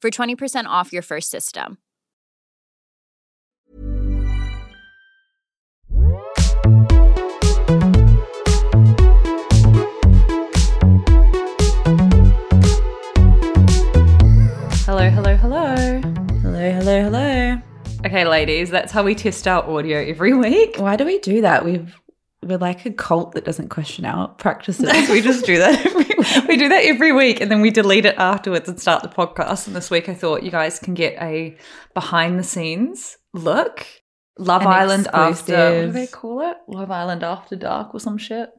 for 20% off your first system. Hello, hello, hello. Hello, hello, hello. Okay, ladies, that's how we test our audio every week. Why do we do that? We've we're like a cult that doesn't question our practices. we just do that every. We do that every week and then we delete it afterwards and start the podcast. And this week I thought you guys can get a behind the scenes look. Love An Island after what do they call it? Love Island after dark or some shit.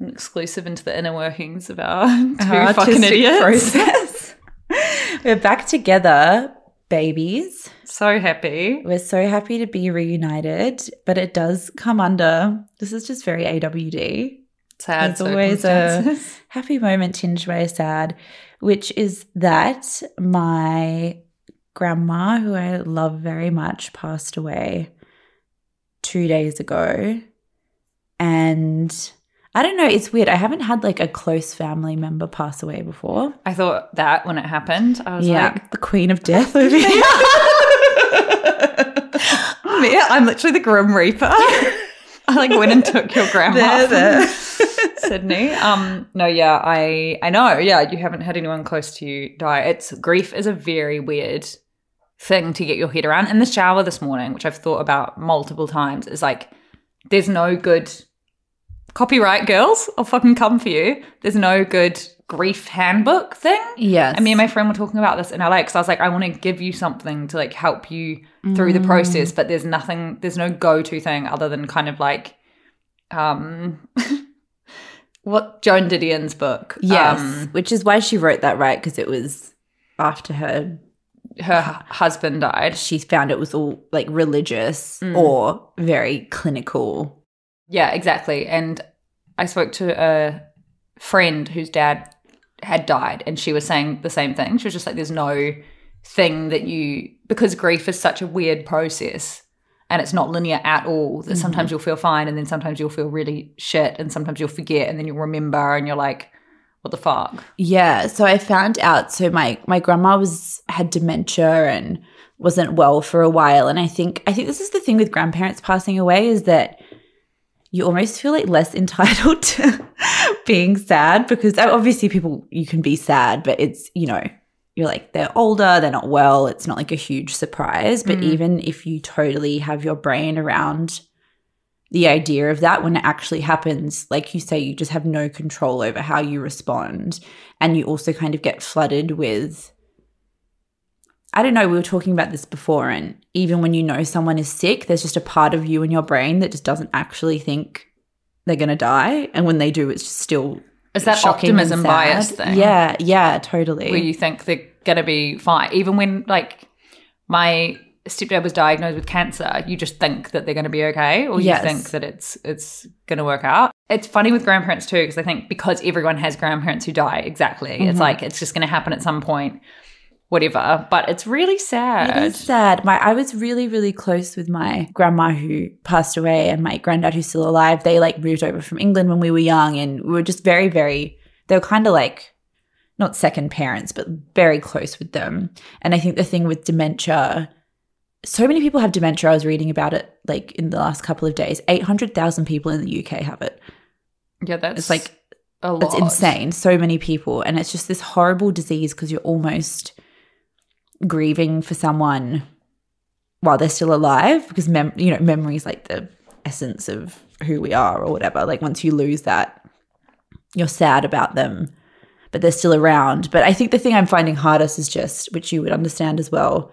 An exclusive into the inner workings of our two Our fucking idiots. process. we're back together, babies. So happy. We're so happy to be reunited, but it does come under this is just very AWD. Sad There's always a happy moment tinged by sad, which is that my grandma, who I love very much, passed away two days ago. And I don't know, it's weird. I haven't had like a close family member pass away before. I thought that when it happened, I was yeah, like, the queen of death over here. Me, I'm literally the Grim Reaper. I like went and took your grandma There, there. Sydney. Um, no, yeah, I I know. Yeah, you haven't had anyone close to you die. It's grief is a very weird thing to get your head around. In the shower this morning, which I've thought about multiple times, is like there's no good copyright girls. I'll fucking come for you. There's no good grief handbook thing. Yes. And me and my friend were talking about this in LA because I was like, I want to give you something to like help you through the process, but there's nothing, there's no go-to thing other than kind of like, um, what Joan Didion's book. Yes, Um, which is why she wrote that, right? Because it was after her her husband died. she found it was all like religious Mm. or very clinical. Yeah, exactly. And I spoke to a friend whose dad had died, and she was saying the same thing. She was just like, there's no thing that you, because grief is such a weird process and it's not linear at all, that mm-hmm. sometimes you'll feel fine and then sometimes you'll feel really shit and sometimes you'll forget and then you'll remember and you're like, what the fuck? Yeah, so I found out. So my my grandma was had dementia and wasn't well for a while, and I think I think this is the thing with grandparents passing away is that you almost feel like less entitled to being sad because uh, obviously people you can be sad, but it's you know you're like they're older, they're not well. It's not like a huge surprise, but Mm. even if you totally have your brain around the idea of that when it actually happens, like you say, you just have no control over how you respond. And you also kind of get flooded with, I don't know, we were talking about this before, and even when you know someone is sick, there's just a part of you in your brain that just doesn't actually think they're going to die. And when they do, it's just still Is that optimism bias thing? Yeah, yeah, totally. where you think they're gonna be fine. Even when like my stepdad was diagnosed with cancer, you just think that they're gonna be okay, or Yes. you think that it's it's gonna work out. It's funny with grandparents too, because I think because everyone has grandparents who die, exactly. Mm-hmm. It's like it's just gonna happen at some point, whatever. But it's really sad. It is sad. My I was really, really close with my grandma who passed away and my granddad who's still alive. They like moved over from England when we were young and we were just very, very they were kind of like not second parents, but very close with them. And I think the thing with dementia, so many people have dementia. I was reading about it like in the last couple of days. Eight hundred thousand people in the UK have it. Yeah, that's It's like a lot. it's insane. So many people. And it's just this horrible disease because you're almost grieving for someone while they're still alive because mem- you know memory is like the essence of who we are or whatever. Like once you lose that you're sad about them but they're still around. But i think the thing i'm finding hardest is just which you would understand as well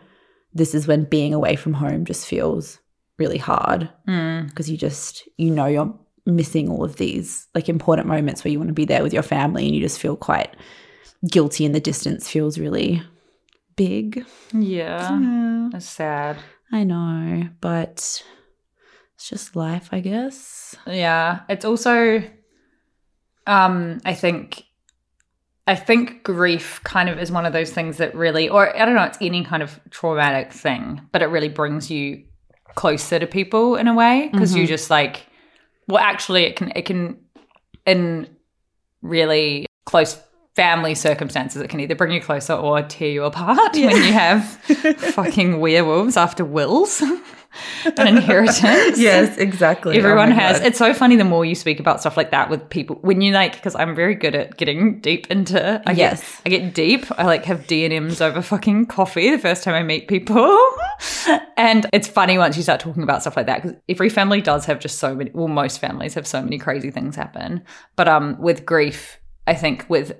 this is when being away from home just feels really hard. Mm. because you just you know you're missing all of these like important moments where you want to be there with your family and you just feel quite guilty and the distance feels really big. Yeah, yeah. It's sad. i know but it's just life i guess. Yeah, it's also um I think I think grief kind of is one of those things that really or I don't know, it's any kind of traumatic thing, but it really brings you closer to people in a way because you just like well actually it can it can in really close family circumstances it can either bring you closer or tear you apart when you have fucking werewolves after wills and inheritance yes exactly Everyone Oh has. God. It's so funny the more you speak about stuff like that with people when you like because I'm very good at getting deep into. I Yes. get, I get deep. I like have D and M's over fucking coffee the first time I meet people, and it's funny once you start talking about stuff like that because every family does have just so many. Well, most families have so many crazy things happen, but um, with grief, I think with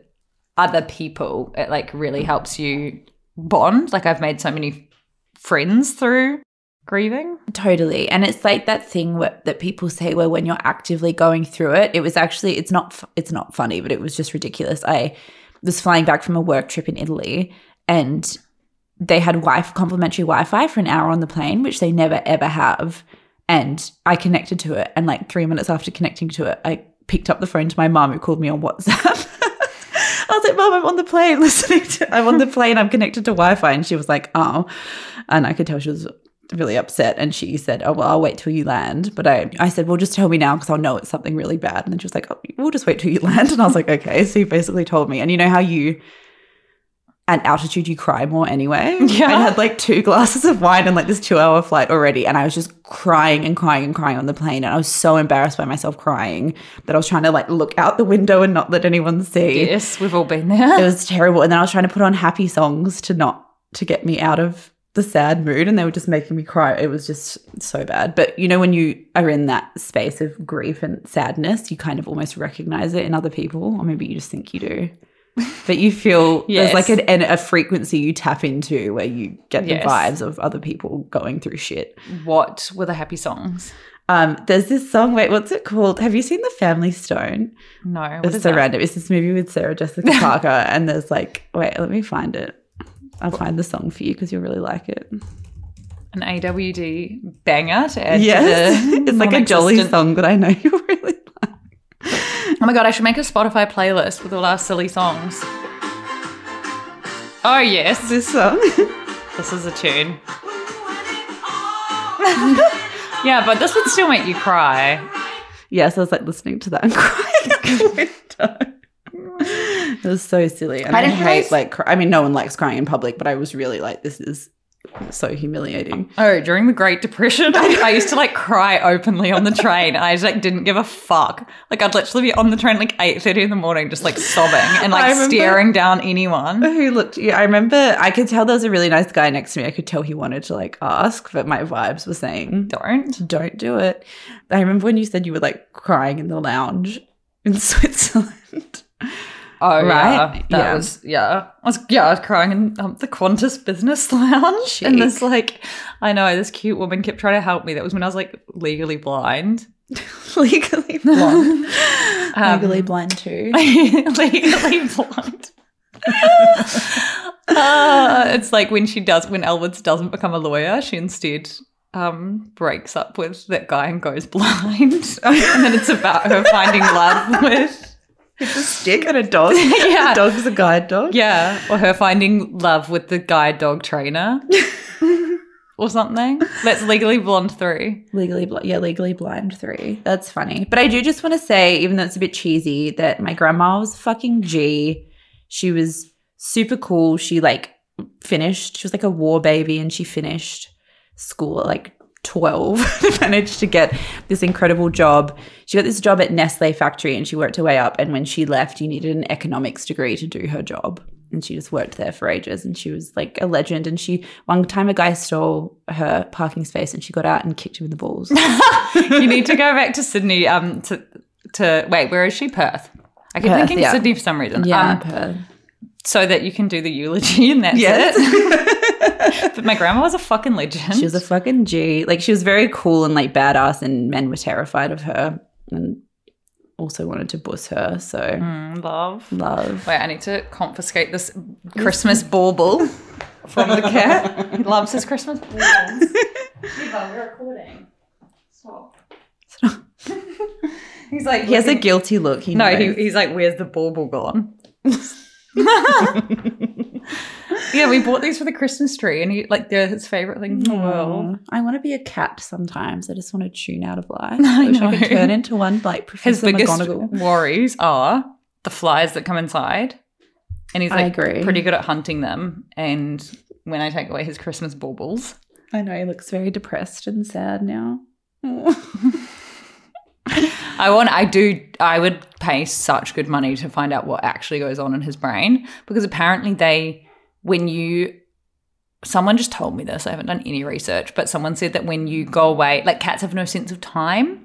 other people, it like really helps you bond. Like I've made so many friends through grieving. Totally. And it's like that thing where, that people say where when you're actively going through it, it was actually it's not f- it's not funny, but it was just ridiculous. I was flying back from a work trip in Italy and they had wi complimentary Wi-Fi for an hour on the plane, which they never ever have. And I connected to it and like 3 minutes after connecting to it, I picked up the phone to my mom who called me on WhatsApp. I was like, Mom, I'm on the plane listening to, I'm on the plane, I'm connected to Wi Fi. And she was like, Oh. And I could tell she was really upset. And she said, Oh, well, I'll wait till you land. But I, I said, Well, just tell me now because I'll know it's something really bad. And then she was like, Oh, we'll just wait till you land. And I was like, Okay. So you basically told me. And you know how you, at altitude, you cry more anyway? Yeah. I had like two glasses of wine and like this two hour flight already. And I was just crying and crying and crying on the plane. And I was so embarrassed by myself crying that I was trying to like look out the window and not let anyone see Yes, we've all been there. it was terrible. And then I was trying to put on happy songs to not to get me out of the sad mood, and they were just making me cry. It was just so bad. But you know, when you are in that space of grief and sadness, you kind of almost recognize it in other people, or maybe you just think you do. But you feel Yes. there's like an, a frequency you tap into where you get Yes. the vibes of other people going through shit. What were the happy songs? Um, there's this song. Wait, what's it called? Have you seen The Family Stone? No, what It's is so that? random. It's this movie with Sarah Jessica Parker, and there's like, wait, let me find it. I'll find the song for you because you'll really like it. An AWD banger to add Yes, to the it's like a jolly song that I know you really like. Oh my god, I should make a Spotify playlist with all our silly songs. Oh yes, This song. this is a tune. yeah, but this would still make you cry. yes, I was like listening to that and crying out the window. It was so silly, and I I, didn't hate realize- like. Cry- I mean, no one likes crying in public, but I was really like, this is so humiliating. Oh, during the Great Depression, I used to like cry openly on the train, I just like didn't give a fuck. Like I'd literally be on the train like eight thirty in the morning, just like sobbing and like staring down anyone. Who looked? Yeah, I remember. I could tell there was a really nice guy next to me. I could tell he wanted to like ask, but my vibes were saying Don't. don't do it. I remember when you said you were like crying in the lounge in Switzerland. Oh Right? yeah, that Yeah. was yeah. I was yeah, I was crying in um, the Qantas Business Lounge, and this like, I know this cute woman kept trying to help me. That was when I was like legally blind, legally blonde. Um, legally blind too. legally blind. uh, it's like when she does when Elle Woods doesn't become a lawyer, she instead um, breaks up with that guy and goes blind, and then it's about her finding love with. It's a stick and a dog. Yeah. The dog's a guide dog. Yeah, or her finding love with the guide dog trainer or something. That's Legally Blonde 3. Legally, yeah, legally blind three. That's funny. But I do just want to say, even though it's a bit cheesy, that my grandma was fucking G. She was super cool. She like finished. She was like a war baby, and she finished school at like twelve. managed to get this incredible job. She got this job at Nestle factory, and she worked her way up. And when she left, you needed an economics degree to do her job. And she just worked there for ages, and she was like a legend. And she one time a guy stole her parking space, and she got out and kicked him in the balls. You need to go back to Sydney um to to wait, where is she? Perth. I keep Perth, thinking yeah. Sydney for some reason. Yeah, Um, Perth. So that you can do the eulogy and that's Yes. it. but my grandma was a fucking legend. She was a fucking G. Like she was very cool and like badass, and men were terrified of her and also wanted to buss her. So Mm, love. love. Wait, I need to confiscate this Christmas bauble from the cat. He loves his Christmas baubles. We're recording. Stop. he's like, He has a guilty look. He no. knows. He, he's like, where's the bauble gone? yeah, we bought these for the Christmas tree, and he like they're his favorite thing in the world. I want to be a cat sometimes. I just want to tune out of life. I I wish I know. could turn into one like His Professor biggest McGonagall. worries are the flies that come inside, and he's I like pretty good at hunting them. And when I take away his Christmas baubles, I know he looks very depressed and sad now. I want, I do, I would pay such good money to find out what actually goes on in his brain because apparently they, when you, someone just told me this, I haven't done any research, but someone said that when you go away, like cats have no sense of time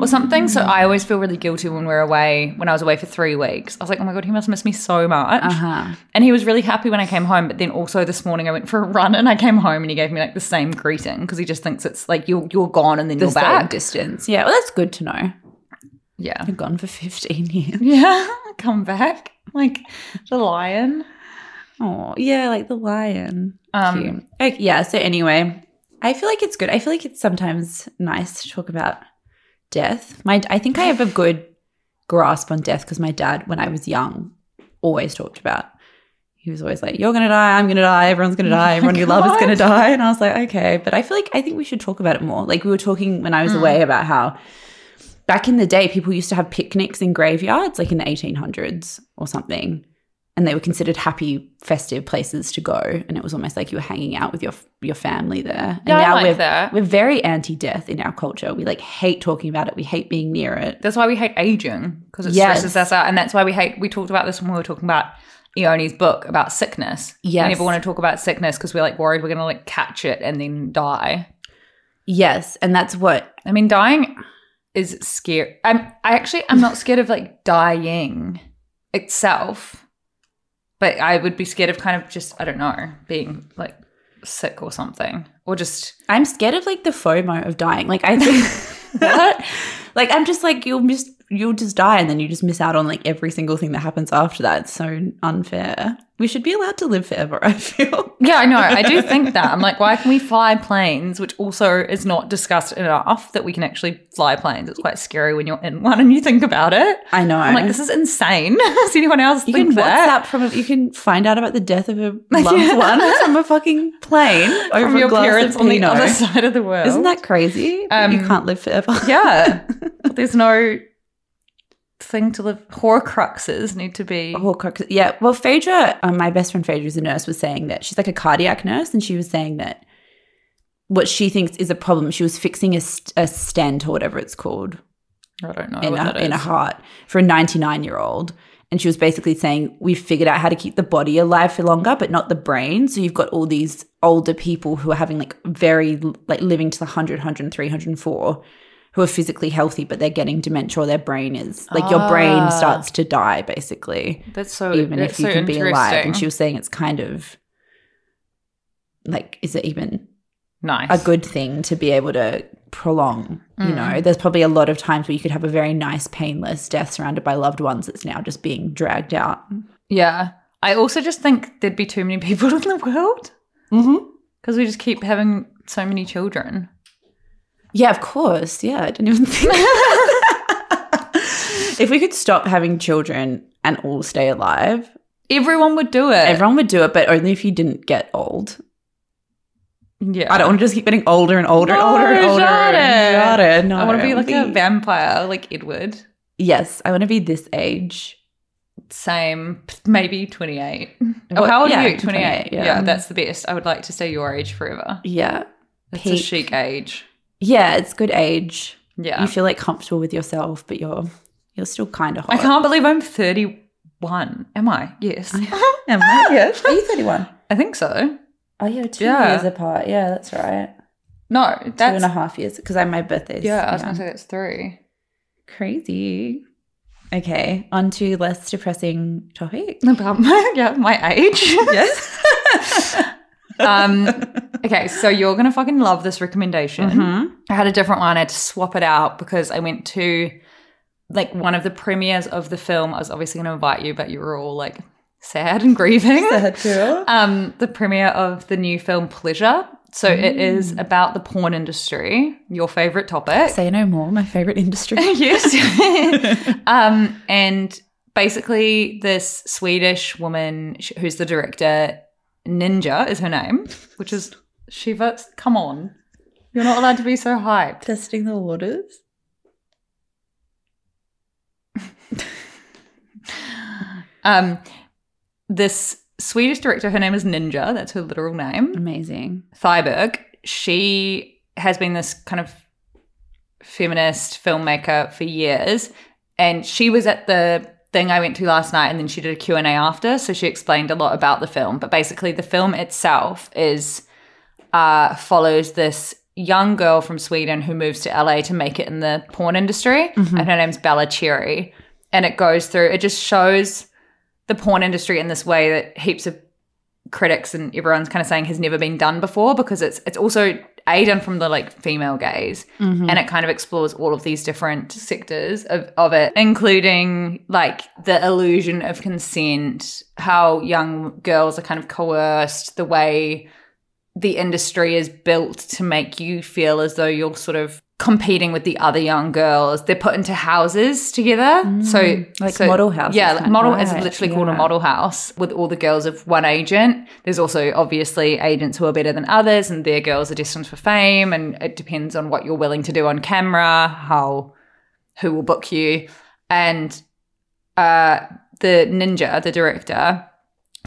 or something. So I always feel really guilty when we're away, when I was away for three weeks. I was like, oh my God, he must miss me so much. Uh-huh. And he was really happy when I came home. But then also this morning I went for a run and I came home and he gave me like the same greeting because he just thinks it's like you're, you're gone and then The you're back. distance. Yeah, well, that's good to know. Yeah. I've gone for 15 years. Yeah, come back like the lion. Oh, yeah, like the lion. Um, Okay, yeah, so anyway, I feel like it's good. I feel like it's sometimes nice to talk about death. My I think I have a good grasp on death because my dad, when I was young, always talked about. He was always like, "You're gonna die. I'm gonna die. Everyone's gonna die. Everyone you love is gonna die." And I was like, "Okay," but I feel like I think we should talk about it more. Like we were talking when I was away about how back in the day, people used to have picnics in graveyards, like in the 1800s or something, and they were considered happy, festive places to go. And it was almost like you were hanging out with your your family there. And Yeah, I like we're that. we're very anti-death in our culture. We like hate talking about it. We hate being near it. That's why we hate aging because it Yes. stresses us out, and that's why we hate. We talked about this when we were talking about Ioni's book about sickness. Yes. we never want to talk about sickness because we're like worried we're gonna like catch it and then die. Yes, and that's what I mean, dying is scary. I'm. I actually, I'm not scared of like dying itself, but I would be scared of kind of just I don't know being like sick or something, or just I'm scared of like the FOMO of dying. Like I think what? Like I'm just like you'll just you'll just die and then you just miss out on like every single thing that happens after that. It's so unfair. We should be allowed to live forever, I feel. Yeah, I know. I do think that. I'm like, why can we fly planes? Which also is not discussed enough that we can actually fly planes. It's quite scary when you're in one and you think about it. I know. I'm like, this is insane. Does anyone else you think can that? WhatsApp from a, you can find out about the death of a loved one from a fucking plane over From a your parents on the other side of the world. Isn't that crazy? That you Um, can't live forever. Yeah. There's no thing to live. Horcruxes need to be. Horcrux. Yeah. Well, Phaedra, um, my best friend Phaedra is a nurse, was saying that she's like a cardiac nurse, and she was saying that what she thinks is a problem. She was fixing a, st- a stent or whatever it's called I don't know in what a, that in a heart for a 99 year old. And she was basically saying, We've figured out how to keep the body alive for longer, but not the brain. So you've got all these older people who are having like very, like living to the 100, 103, 104, who are physically healthy, but they're getting dementia or their brain is like your brain Ah. starts to die basically, That's so even that's if you so can be alive. And she was saying it's kind of like, is it even nice. a good thing to be able to prolong? You know, there's probably a lot of times where you could have a very nice, painless death surrounded by loved ones that's now just being dragged out. Yeah. I also just think there'd be too many people in the world Mm-hmm. because we just keep having so many children. Yeah, of course. Yeah, I didn't even think. if we could stop having children and all stay alive, Everyone would do it. everyone would do it, but only if you didn't get old. yeah. I don't want to just keep getting older and older and older and older. and it. it. No, I want to be like a vampire, like Edward. Yes, I want to be this age. Same, maybe 28. Oh, how old yeah, are you? 28. 28, yeah. yeah. that's the best. I would like to stay your age forever. Yeah. That's a chic age. Yeah, it's good age. Yeah. You feel like comfortable with yourself, but you're you're still kind of hot. I can't believe I'm 31. Am I? Yes. Am I? Yes. Are you 31? I think so. Oh, yeah, two Yeah. years apart. Yeah, that's right. No, Two that's. and a half years because I my birthday's yeah, I was going to say that's three. Crazy. Okay, on to less depressing topic. About my, yeah, my age. Yes. Um, okay, so you're going to fucking love this recommendation. Mhm. I had a different one. I had to swap it out because I went to like one of the premieres of the film. I was obviously going to invite you, but you were all like sad and grieving. girl. um, the premiere of the new film Pleasure. So it is about the porn industry, your favorite topic. Say no more. My favorite industry. yes. um, and basically, this Swedish woman who's the director, Ninja is her name, which is Shiva. Come on. You're not allowed to be so hyped. Testing the waters. Um, this Swedish director, her name is Ninja, that's her literal name. Amazing. Thyberg, she has been this kind of feminist filmmaker for years and she was at the thing I went to last night and then she did a Q&A after so she explained a lot about the film. But basically the film itself is uh, follows this young girl from Sweden who moves to LA to make it in the porn industry and her name's Bella Cherry and it goes through it just shows the porn industry in this way that heaps of critics and everyone's kind of saying has never been done before because it's it's also a done from the like female gaze mm-hmm. and it kind of explores all of these different sectors of, of it including like the illusion of consent how young girls are kind of coerced the way the industry is built to make you feel as though you're sort of competing with the other young girls. They're put into houses together. so Mm. like so- model houses Yeah, of, model is right, literally called a model house with all the girls of one agent. There's also obviously agents who are better than others and their girls are destined for fame and it depends on what you're willing to do on camera, how who will book you. And uh the ninja, the director,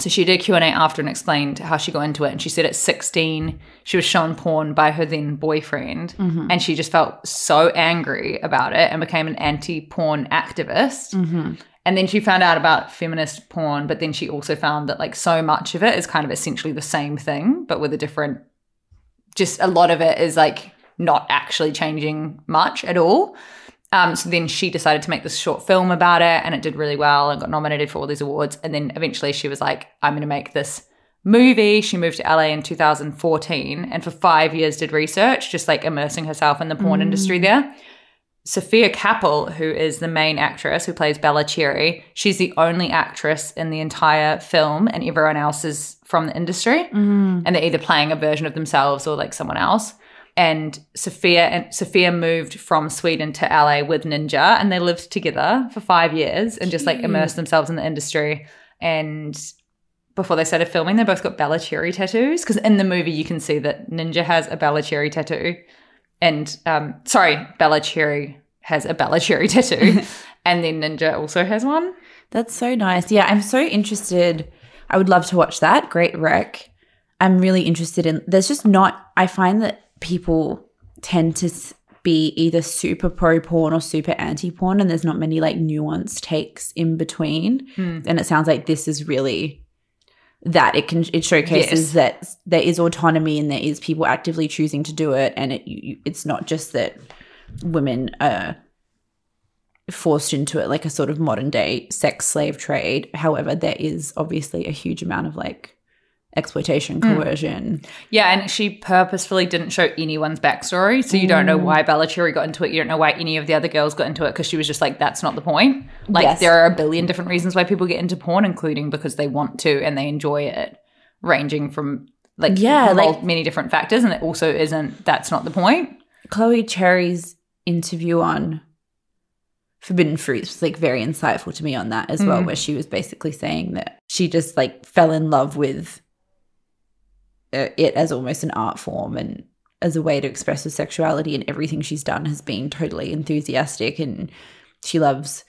so she did a Q&A after and explained how she got into it. And she said at 16, she was shown porn by her then boyfriend. Mm-hmm. And she just felt so angry about it and became an anti-porn activist. Mm-hmm. And then she found out about feminist porn, but then she also found that like so much of it is kind of essentially the same thing, but with a different, just a lot of it is like not actually changing much at all. Um, so then she decided to make this short film about it, and it did really well and got nominated for all these awards. And then eventually she was like, I'm going to make this movie. She moved to LA in 2014 and for five years did research, just like immersing herself in the porn industry there. Sofia Kappel, who is the main actress who plays Bella Cherry, she's the only actress in the entire film, and everyone else is from the industry, and they're either playing a version of themselves or like someone else. And Sofia and Sofia moved from Sweden to LA with Ninja, and they lived together for five years and just like immersed themselves in the industry. And before they started filming, they both got Bella Cherry tattoos because in the movie you can see that Ninja has a Bella Cherry tattoo, and um, sorry, Bella Cherry has a Bella Cherry tattoo, and then Ninja also has one. That's so nice. Yeah, I'm so interested. I would love to watch that. Great rec. I'm really interested in. There's just not. I find that people tend to be either super pro porn or super anti porn, and there's not many like nuanced takes in between. Hmm. And it sounds like this is really that. It can it showcases that there is autonomy and there is people actively choosing to do it, and it you, it's not just that women are forced into it like a sort of modern day sex slave trade. However, there is obviously a huge amount of like exploitation, mm. coercion. Yeah, and she purposefully didn't show anyone's backstory, so you don't know mm. why Bella Cherry got into it. You don't know why any of the other girls got into it because she was just like, "That's not the point." Like, Yes. there are a billion different reasons why people get into porn, including because they want to and they enjoy it, ranging from like Yeah, like- many different factors. And it also isn't. That's not the point. Chloe Cherry's interview on Forbidden Fruits was like very insightful to me on that as well, mm. where she was basically saying that she just like fell in love with Uh, it as almost an art form and as a way to express her sexuality, and everything she's done has been totally enthusiastic, and she loves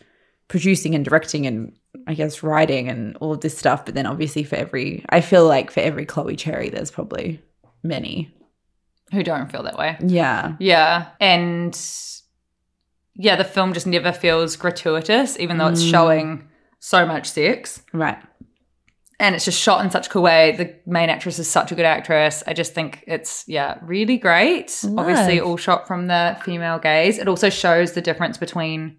producing and directing and I guess writing and all of this stuff. But then obviously for every, I feel like for every Chloe Cherry, there's probably many. Who don't feel that way? Yeah. Yeah, and yeah, the film just never feels gratuitous, even though it's mm. showing so much sex. Right. And it's just shot in such a cool way. The main actress is such a good actress. I just think it's yeah, really great. Obviously, all shot from the female gaze. It also shows the difference between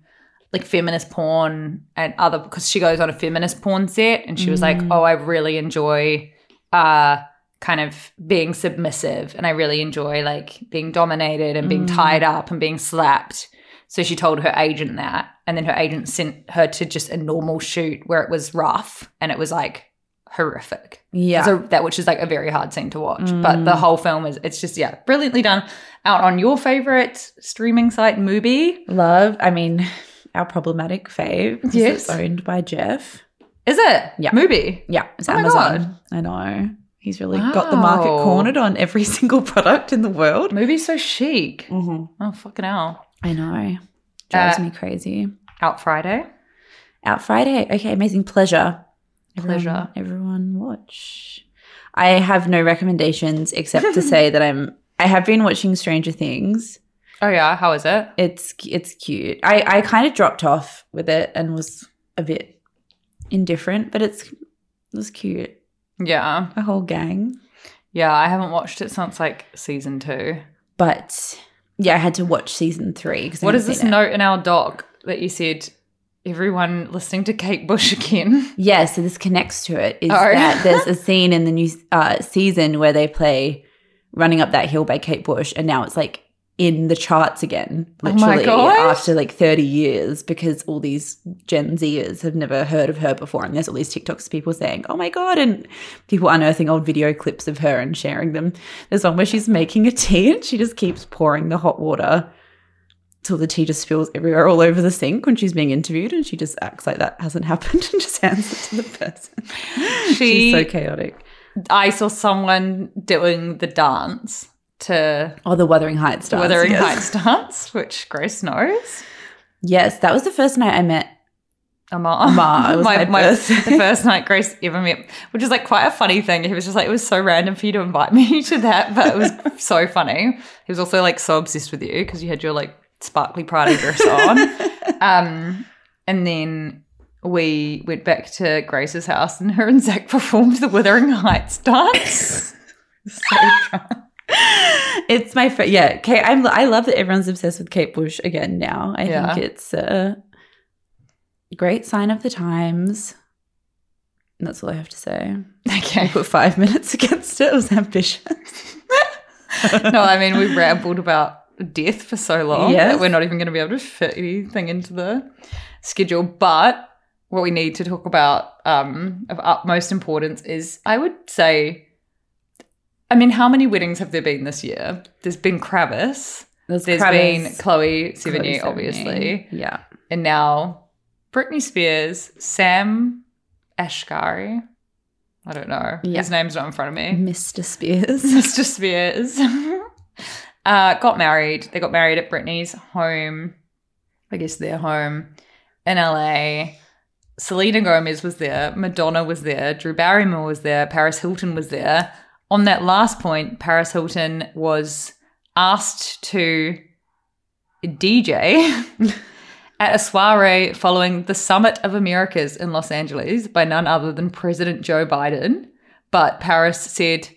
like feminist porn and other because she goes on a feminist porn set and she was like, "Oh, I really enjoy uh kind of being submissive and I really enjoy like being dominated and being tied up and being slapped." So she told her agent that, and then her agent sent her to just a normal shoot where it was rough and it was like horrific. Yeah. So that which is like a very hard scene to watch. But the whole film is it's just yeah, brilliantly done. Out on your favorite streaming site, Mubi. Love, I mean, our problematic fave. Yes. It's owned by Jeff. Is it? Yeah. Mubi. Yeah. It's Oh Amazon. I know. He's really got the market cornered on every single product in the world. Mubi's so chic. Mm-hmm. Oh fucking hell. I know. Drives Uh, me crazy. Out Friday. Out Friday. Okay, amazing pleasure. Pleasure. Everyone, everyone watch. I have no recommendations except to say that I'm I have been watching Stranger Things. Oh yeah, how is it? It's it's cute. I I kind of dropped off with it and was a bit indifferent, but it's it was cute. Yeah. A whole gang. Yeah, I haven't watched it since like season two. But yeah, I had to watch season three. 'cause I What this it. note in our doc that you said everyone listening to Kate Bush again? Yeah, so this connects to it. Is Oh. that there's a scene in the new uh, season where they play "Running Up That Hill" by Kate Bush, and now it's like in the charts again, Oh my literally gosh. after like 30 years, because all these Gen Zers have never heard of her before, and there's all these TikToks of people saying, "Oh my god!" and people unearthing old video clips of her and sharing them. There's one where she's making a tea and she just keeps pouring the hot water till the tea just spills everywhere all over the sink when she's being interviewed and she just acts like that hasn't happened and just hands it to the person. She- She's so chaotic. I saw someone doing the dance to Oh, the Wuthering Heights dance. Wuthering yes. Heights dance, which Grace knows. Yes, that was the first night I met. Amar. Amar, it was my birthday. the first night Grace ever met, which is like quite a funny thing. He was just like, it was so random for you to invite me to that, but it was so funny. He was also like so obsessed with you because you had your like sparkly Prada dress on. um, and then we went back to Grace's house and her and Zach performed the Wuthering Heights dance. So it's my fa- yeah. Kate, I'm, I love that everyone's obsessed with Kate Bush again now. I Yeah. think it's a great sign of the times. And that's all I have to say. I okay. put five minutes against it. It was ambitious. no, I mean, we rambled about death for so long Yes. that we're not even going to be able to fit anything into the schedule. But what we need to talk about um, of utmost importance is, I would say, I mean, how many weddings have there been this year? There's been Kravis. There's There's Kravis, been Chloe Sevigny, obviously. Yeah. And now Britney Spears, Sam Asghari. I don't know. Yeah. His name's not in front of me. Mr. Spears. Mr. Spears. Uh, got married. They got married at Britney's home, I guess their home in LA. Selena Gomez was there. Madonna was there. Drew Barrymore was there. Paris Hilton was there. On that last point, Paris Hilton was asked to DJ at a soiree following the Summit of Americas in Los Angeles by none other than President Joe Biden. But Paris said,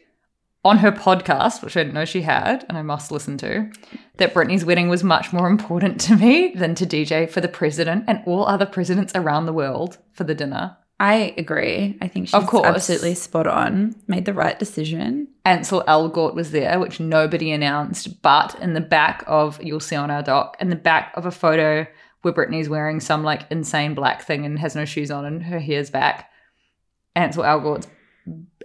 on her podcast, which I didn't know she had, and I must listen to, that Britney's wedding was much more important to me than to DJ for the president and all other presidents around the world for the dinner. I agree. I think she's Of course. absolutely spot on. Made the right decision. Ansel Elgort was there, which nobody announced, but in the back of, you'll see on our doc, in the back of a photo where Britney's wearing some like insane black thing and has no shoes on and her hair's back, Ansel Elgort's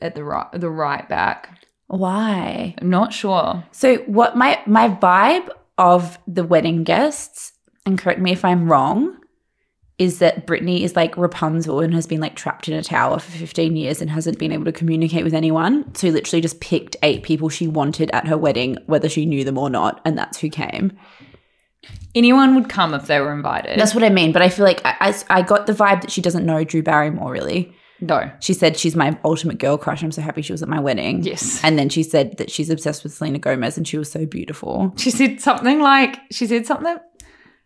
at the right, the right back. Why? I'm not sure. So what my my vibe of the wedding guests, and correct me if I'm wrong, is that Britney is like Rapunzel and has been like trapped in a tower for 15 years and hasn't been able to communicate with anyone. So literally just picked eight people she wanted at her wedding, whether she knew them or not, and that's who came. Anyone would come if they were invited. That's what I mean. But I feel like I, I, I got the vibe that she doesn't know Drew Barrymore really. No. She said she's my ultimate girl crush. I'm so happy she was at my wedding. Yes. And then she said that she's obsessed with Selena Gomez and she was so beautiful. She said something like, she said something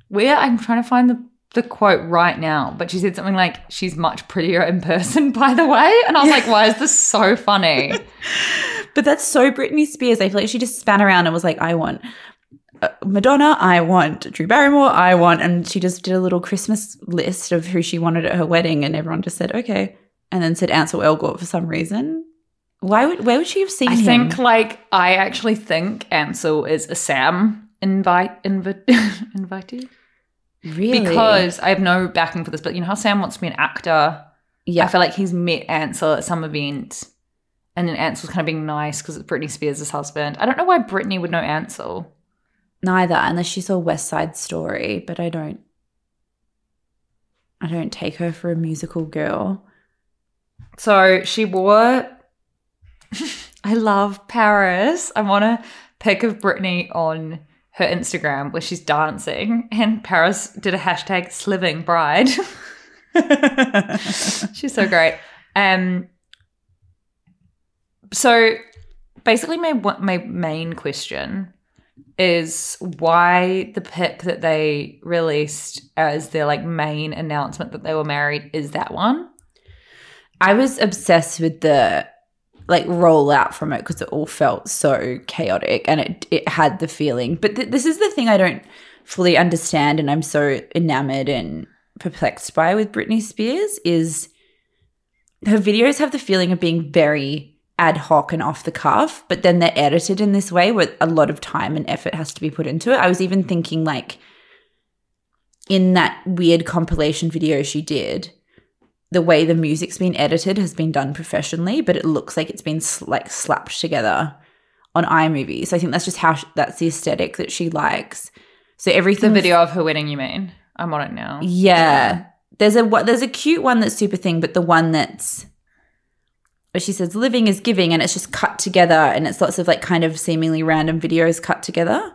where I'm trying to find the, the quote right now, but she said something like, she's much prettier in person, by the way. And I was like, why is this so funny? But that's so Britney Spears. I feel like she just span around and was like, I want uh, Madonna, I want Drew Barrymore, I want, and she just did a little Christmas list of who she wanted at her wedding, and everyone just said, okay. And then said Ansel Elgort for some reason. Why would where would she have seen I him? think, like, I actually think Ansel is a Sam invite, invi- invitee. really Because I have no backing for this, but you know how Sam wants to be an actor? yeah, I feel like he's met Ansel at some event. And then Ansel's kind of being nice because it's Britney Spears' husband. I don't know why Britney would know Ansel. neither unless she saw West Side Story, but I don't. I don't take her for a musical girl. So she wore. I love Paris. I want a pic of Britney on her Instagram where she's dancing, and Paris did a hashtag sliving bride. she's so great. Um. So basically, my my main question is why the pic that they released as their like main announcement that they were married is that one. I was obsessed with the like rollout from it because it all felt so chaotic and it it had the feeling. But th- this is the thing I don't fully understand, and I'm so enamored and perplexed by with Britney Spears is her videos have the feeling of being very ad hoc and off the cuff, but then they're edited in this way where a lot of time and effort has to be put into it. I was even thinking like in that weird compilation video she did, the way the music's been edited has been done professionally, but it looks like it's been sl- like slapped together on iMovie. So I think that's just how sh- that's the aesthetic that she likes. So The everything video of her wedding, you mean? I'm on it now. yeah. There's a what there's a cute one that's super thing, but the one that's where she says living is giving and it's just cut together and it's lots of like kind of seemingly random videos cut together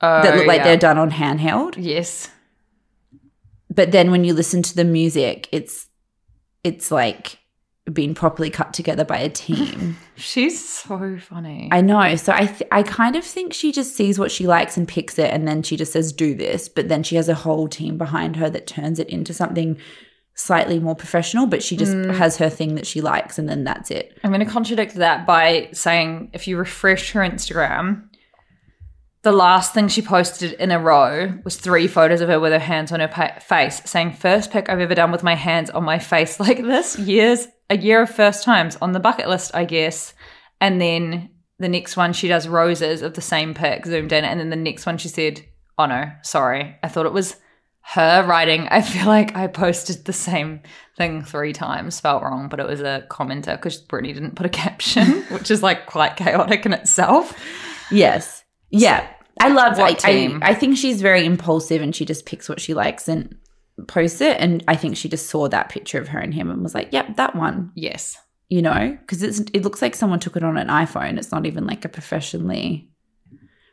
that look oh, like Oh, yeah. they're done on handheld. Yes. But then when you listen to the music, it's it's like been properly cut together by a team. She's so funny. I know. So I th- I kind of think she just sees what she likes and picks it and then she just says do this, but then she has a whole team behind her that turns it into something slightly more professional, but she just mm. has her thing that she likes and then that's it. I'm going to contradict that by saying if you refresh her Instagram, the last thing she posted in a row was three photos of her with her hands on her pa- face, saying, First pic I've ever done with my hands on my face like this. Years, a year of first times on the bucket list, I guess. And then the next one, she does roses of the same pic zoomed in. And then the next one, she said, Oh no, sorry. I thought it was her writing. I feel like I posted the same thing three times, spelled wrong, but it was a commenter because Britney didn't put a caption, which is like quite chaotic in itself. Yes. Yeah. I love What I, I, team? I think she's very impulsive and she just picks what she likes and posts it. And I think she just saw that picture of her and him and was like, yep, that one. Yes. You know? Because it's it looks like someone took it on an iPhone. It's not even like a professionally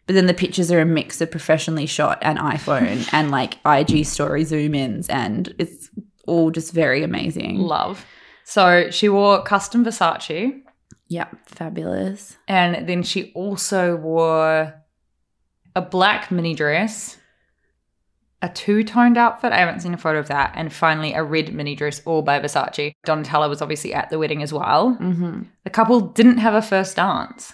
but then the pictures are a mix of professionally shot and iPhone and like IG story zoom ins and it's all just very amazing. Love. So she wore custom Versace Yep, fabulous. and then she also wore a black mini dress, a two toned outfit. I haven't seen a photo of that. And finally, a red mini dress, all by Versace. Donatella was obviously at the wedding as well. Mm-hmm. The couple didn't have a first dance.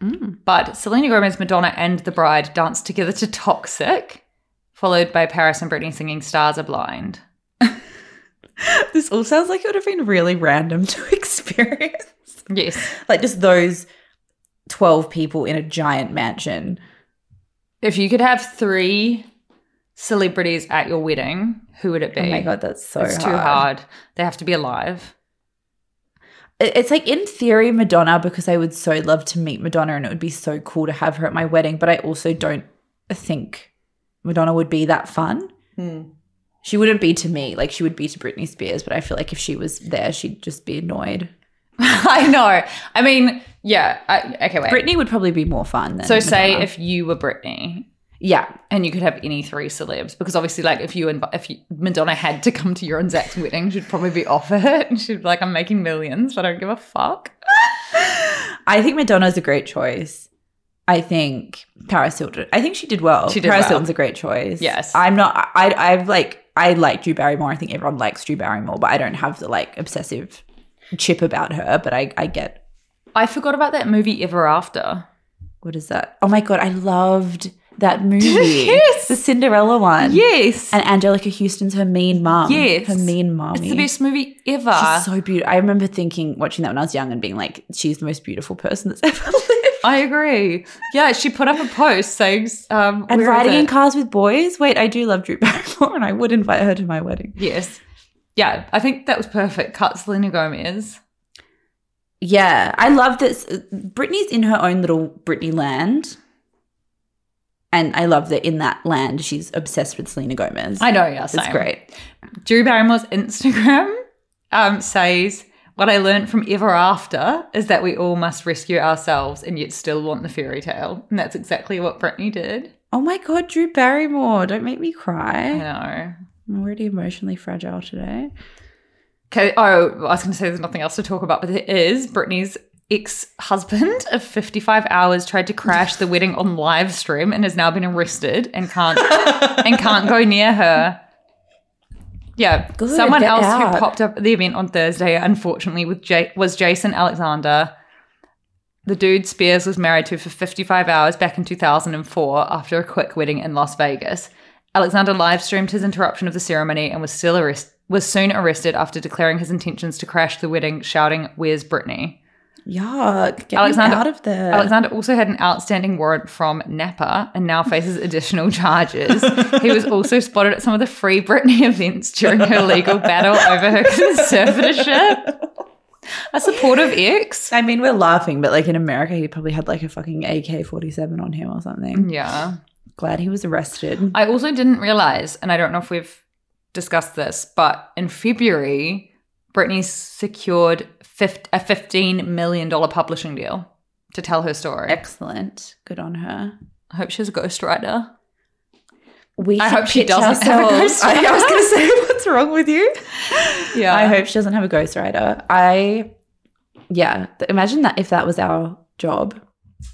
But Selena Gomez, Madonna, and the bride danced together to Toxic, followed by Paris and Britney singing Stars Are Blind. This all sounds like it would have been really random to experience. Yes. like just those 12 people in a giant mansion. If you could have three celebrities at your wedding, who would it be? Oh my god, that's so it's hard. too hard. They have to be alive. It's like in theory Madonna because I would so love to meet Madonna and it would be so cool to have her at my wedding, but I also don't think Madonna would be that fun. Hmm. She wouldn't be to me like she would be to Britney Spears, but I feel like if she was there, she'd just be annoyed. I know. I mean, yeah. I, okay, wait. Britney would probably be more fun than so say Madonna. if you were Britney yeah, and you could have any three celebs, because obviously, like if you invi- if you, Madonna had to come to your and Zach's wedding, she'd probably be off it. And she'd be like, "I'm making millions, but I don't give a fuck." I think Madonna's a great choice. I think Paris Hilton. I think she did well. She did Paris well. Hilton's a great choice. Yes. I'm not. I. I've like. I like Drew Barrymore. I think everyone likes Drew Barrymore, but I don't have the like obsessive chip about her. But I. I get. I forgot about that movie Ever After. What is that? Oh my god! I loved that movie. Yes. the Cinderella one. Yes, And Anjelica Huston's her mean mom. Yes. her mean mommy. it's the best movie ever. She's so beautiful. I remember thinking, watching that when I was young, and being like, "She's the most beautiful person that's ever lived." I agree. Yeah, she put up a post saying, um, And riding in cars with boys. Wait, I do love Drew Barrymore, and I would invite her to my wedding. Yes. Yeah, I think that was perfect. Cut Selena Gomez. Yeah, I love this. Britney's in her own little Britney land, and I love that in that land she's obsessed with Selena Gomez. I know, yeah, it's great. Drew Barrymore's Instagram um, says, What I learned from Ever After is that we all must rescue ourselves and yet still want the fairy tale. And that's exactly what Britney did. Oh my god, Drew Barrymore! Don't make me cry. I know. I'm already emotionally fragile today. Okay. Oh, I was going to say there's nothing else to talk about, but there is. Britney's ex-husband of 55 hours tried to crash the wedding on live stream and has now been arrested and can't and can't go near her. Yeah, Good, someone else out. who popped up at the event on Thursday, unfortunately, with J- was Jason Alexander. The dude Spears was married to for 55 hours back in 2004 after a quick wedding in Las Vegas. Alexander live streamed his interruption of the ceremony and was still arrest- was soon arrested after declaring his intentions to crash the wedding, shouting, "Where's Britney?" Yuck! Get Alexander out of there. Alexander also had an outstanding warrant from Napa and now faces additional charges. he was also spotted at some of the free Britney events during her legal battle over her conservatorship. A supportive ex. I mean, we're laughing, but like in America, he probably had like a fucking AK 47 on him or something. Yeah. Glad he was arrested. I also didn't realize, and I don't know if we've discussed this, but in February, Britney secured a $15 million publishing deal to tell her story. Excellent. Good on her. I hope she's a ghostwriter. We I hope she doesn't have a ghostwriter. I, I was going to say, what's wrong with you? Yeah. I hope she doesn't have a ghostwriter. I, yeah, imagine that if that was our job,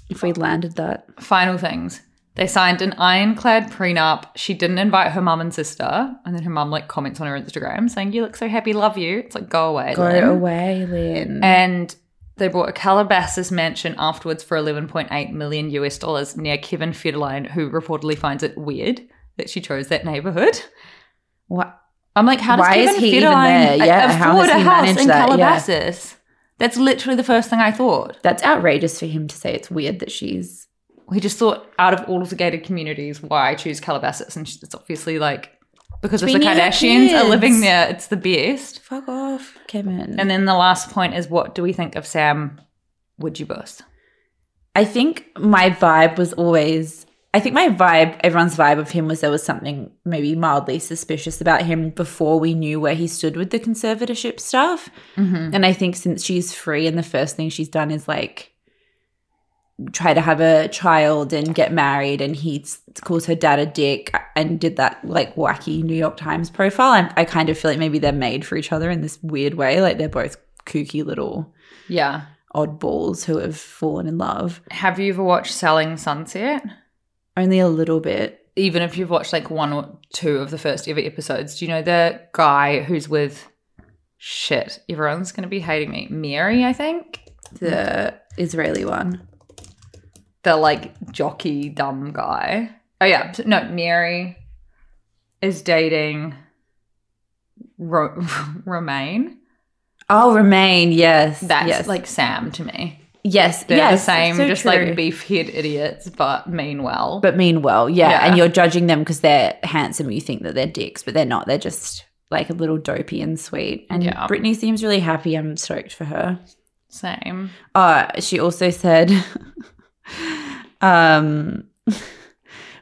if we landed that. Final things. They signed an ironclad prenup. She didn't invite her mum and sister. And then her mum like comments on her Instagram saying, You look so happy, love you. It's like, go away. Go Lynn." away, Lynn. And they bought a Calabasas mansion afterwards for 11.8 million US dollars near Kevin Federline, who reportedly finds it weird that she chose that neighborhood. what? I'm like, how does Why is Kevin even Federline there? Yeah, how afford a he house in that? Yeah. Calabasas? That's literally the first thing I thought. That's outrageous for him to say it's weird that she's. We just thought out of all of the gated communities, why choose Calabasas, and it's obviously like because if the Kardashians are living there, it's the best. Fuck off, Kevin. And then the last point is, what do we think of Sam? Would you bust? I think my vibe was always. I think my vibe, everyone's vibe of him was there was something maybe mildly suspicious about him before we knew where he stood with the conservatorship stuff. Mm-hmm. And I think since she's free and the first thing she's done is like try to have a child and get married, and he calls her dad a dick and did that like wacky New York Times profile. I, I kind of feel like maybe they're made for each other in this weird way. Like they're both kooky little Yeah. oddballs who have fallen in love. Have you ever watched Selling Sunset? Only a little bit. Even if you've watched like one or two of the first ever episodes, do you know the guy who's with shit? Everyone's gonna be hating me. Mary, I think. The Israeli one. The like jockey dumb guy. Oh yeah, no, Mary is dating Ro- Romain. Oh, Romain, yes. That's yes. like Sam to me. yes, They're yes, the same, so just true. like beef head idiots, but mean well. but mean well, yeah. Yeah. And you're judging them because they're handsome. You think that they're dicks, but they're not. They're just like a little dopey and sweet. And Yeah. Britney seems really happy. I'm stoked for her. same. Uh, she also said, um,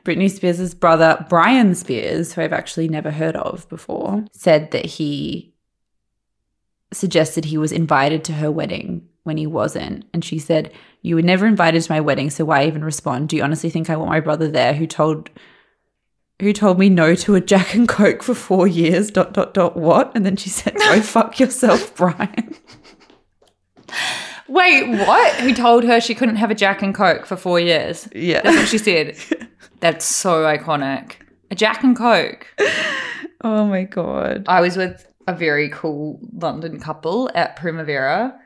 Britney Spears' brother, Bryan Spears, who I've actually never heard of before, said that he suggested he was invited to her wedding when he wasn't. And she said, You were never invited to my wedding, so why even respond? Do you honestly think I want my brother there who told who told me no to a Jack and Coke for four years? Dot dot dot what? And then she said, Go fuck yourself, Brian. Wait, what? Who told her she couldn't have a Jack and Coke for four years? Yeah. That's what she said. That's so iconic. A Jack and Coke. Oh my god. I was with a very cool London couple at Primavera,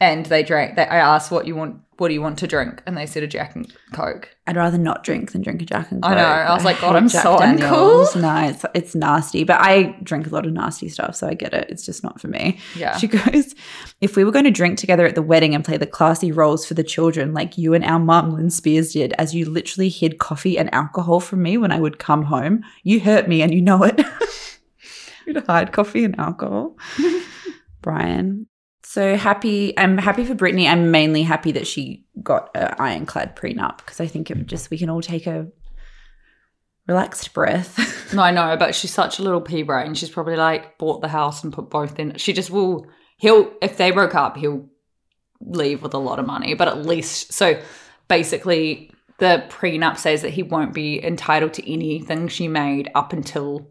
and they drank. They, I asked, "What you want? What do you want to drink?" And they said a Jack and Coke. I'd rather not drink than drink a Jack and Coke. I know. I was like, God, I'm so uncool. No, it's it's nasty. But I drink a lot of nasty stuff, so I get it. It's just not for me. Yeah. She goes, if we were going to drink together at the wedding and play the classy roles for the children, like you and our mum, Lynn Spears, did, as you literally hid coffee and alcohol from me when I would come home, you hurt me and you know it. You'd hide coffee and alcohol. Bryan. So happy. I'm happy for Britney. I'm mainly happy that she got an ironclad prenup because I think it would just, we can all take a relaxed breath. No, I know, but she's such a little pea brain. She's probably like bought the house and put both in. She just will. He'll if they broke up, he'll leave with a lot of money. But at least so basically, the prenup says that he won't be entitled to anything she made up until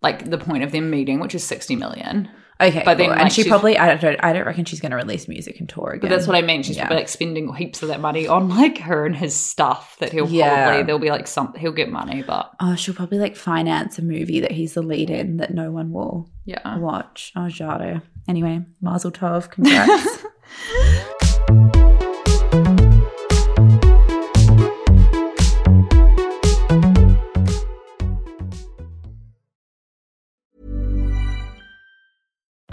like the point of them meeting, which is sixty million. Okay. But then, cool. like, and she probably, I don't, I don't reckon she's going to release music and tour again. But that's what I mean. She's Yeah. probably like spending heaps of that money on like her and his stuff that he'll Yeah. probably there'll be like some he'll get money, but Oh, she'll probably like finance a movie that he's the lead in that no one will yeah. watch. Oh, Jado. Anyway, Mazel Tov. Congrats.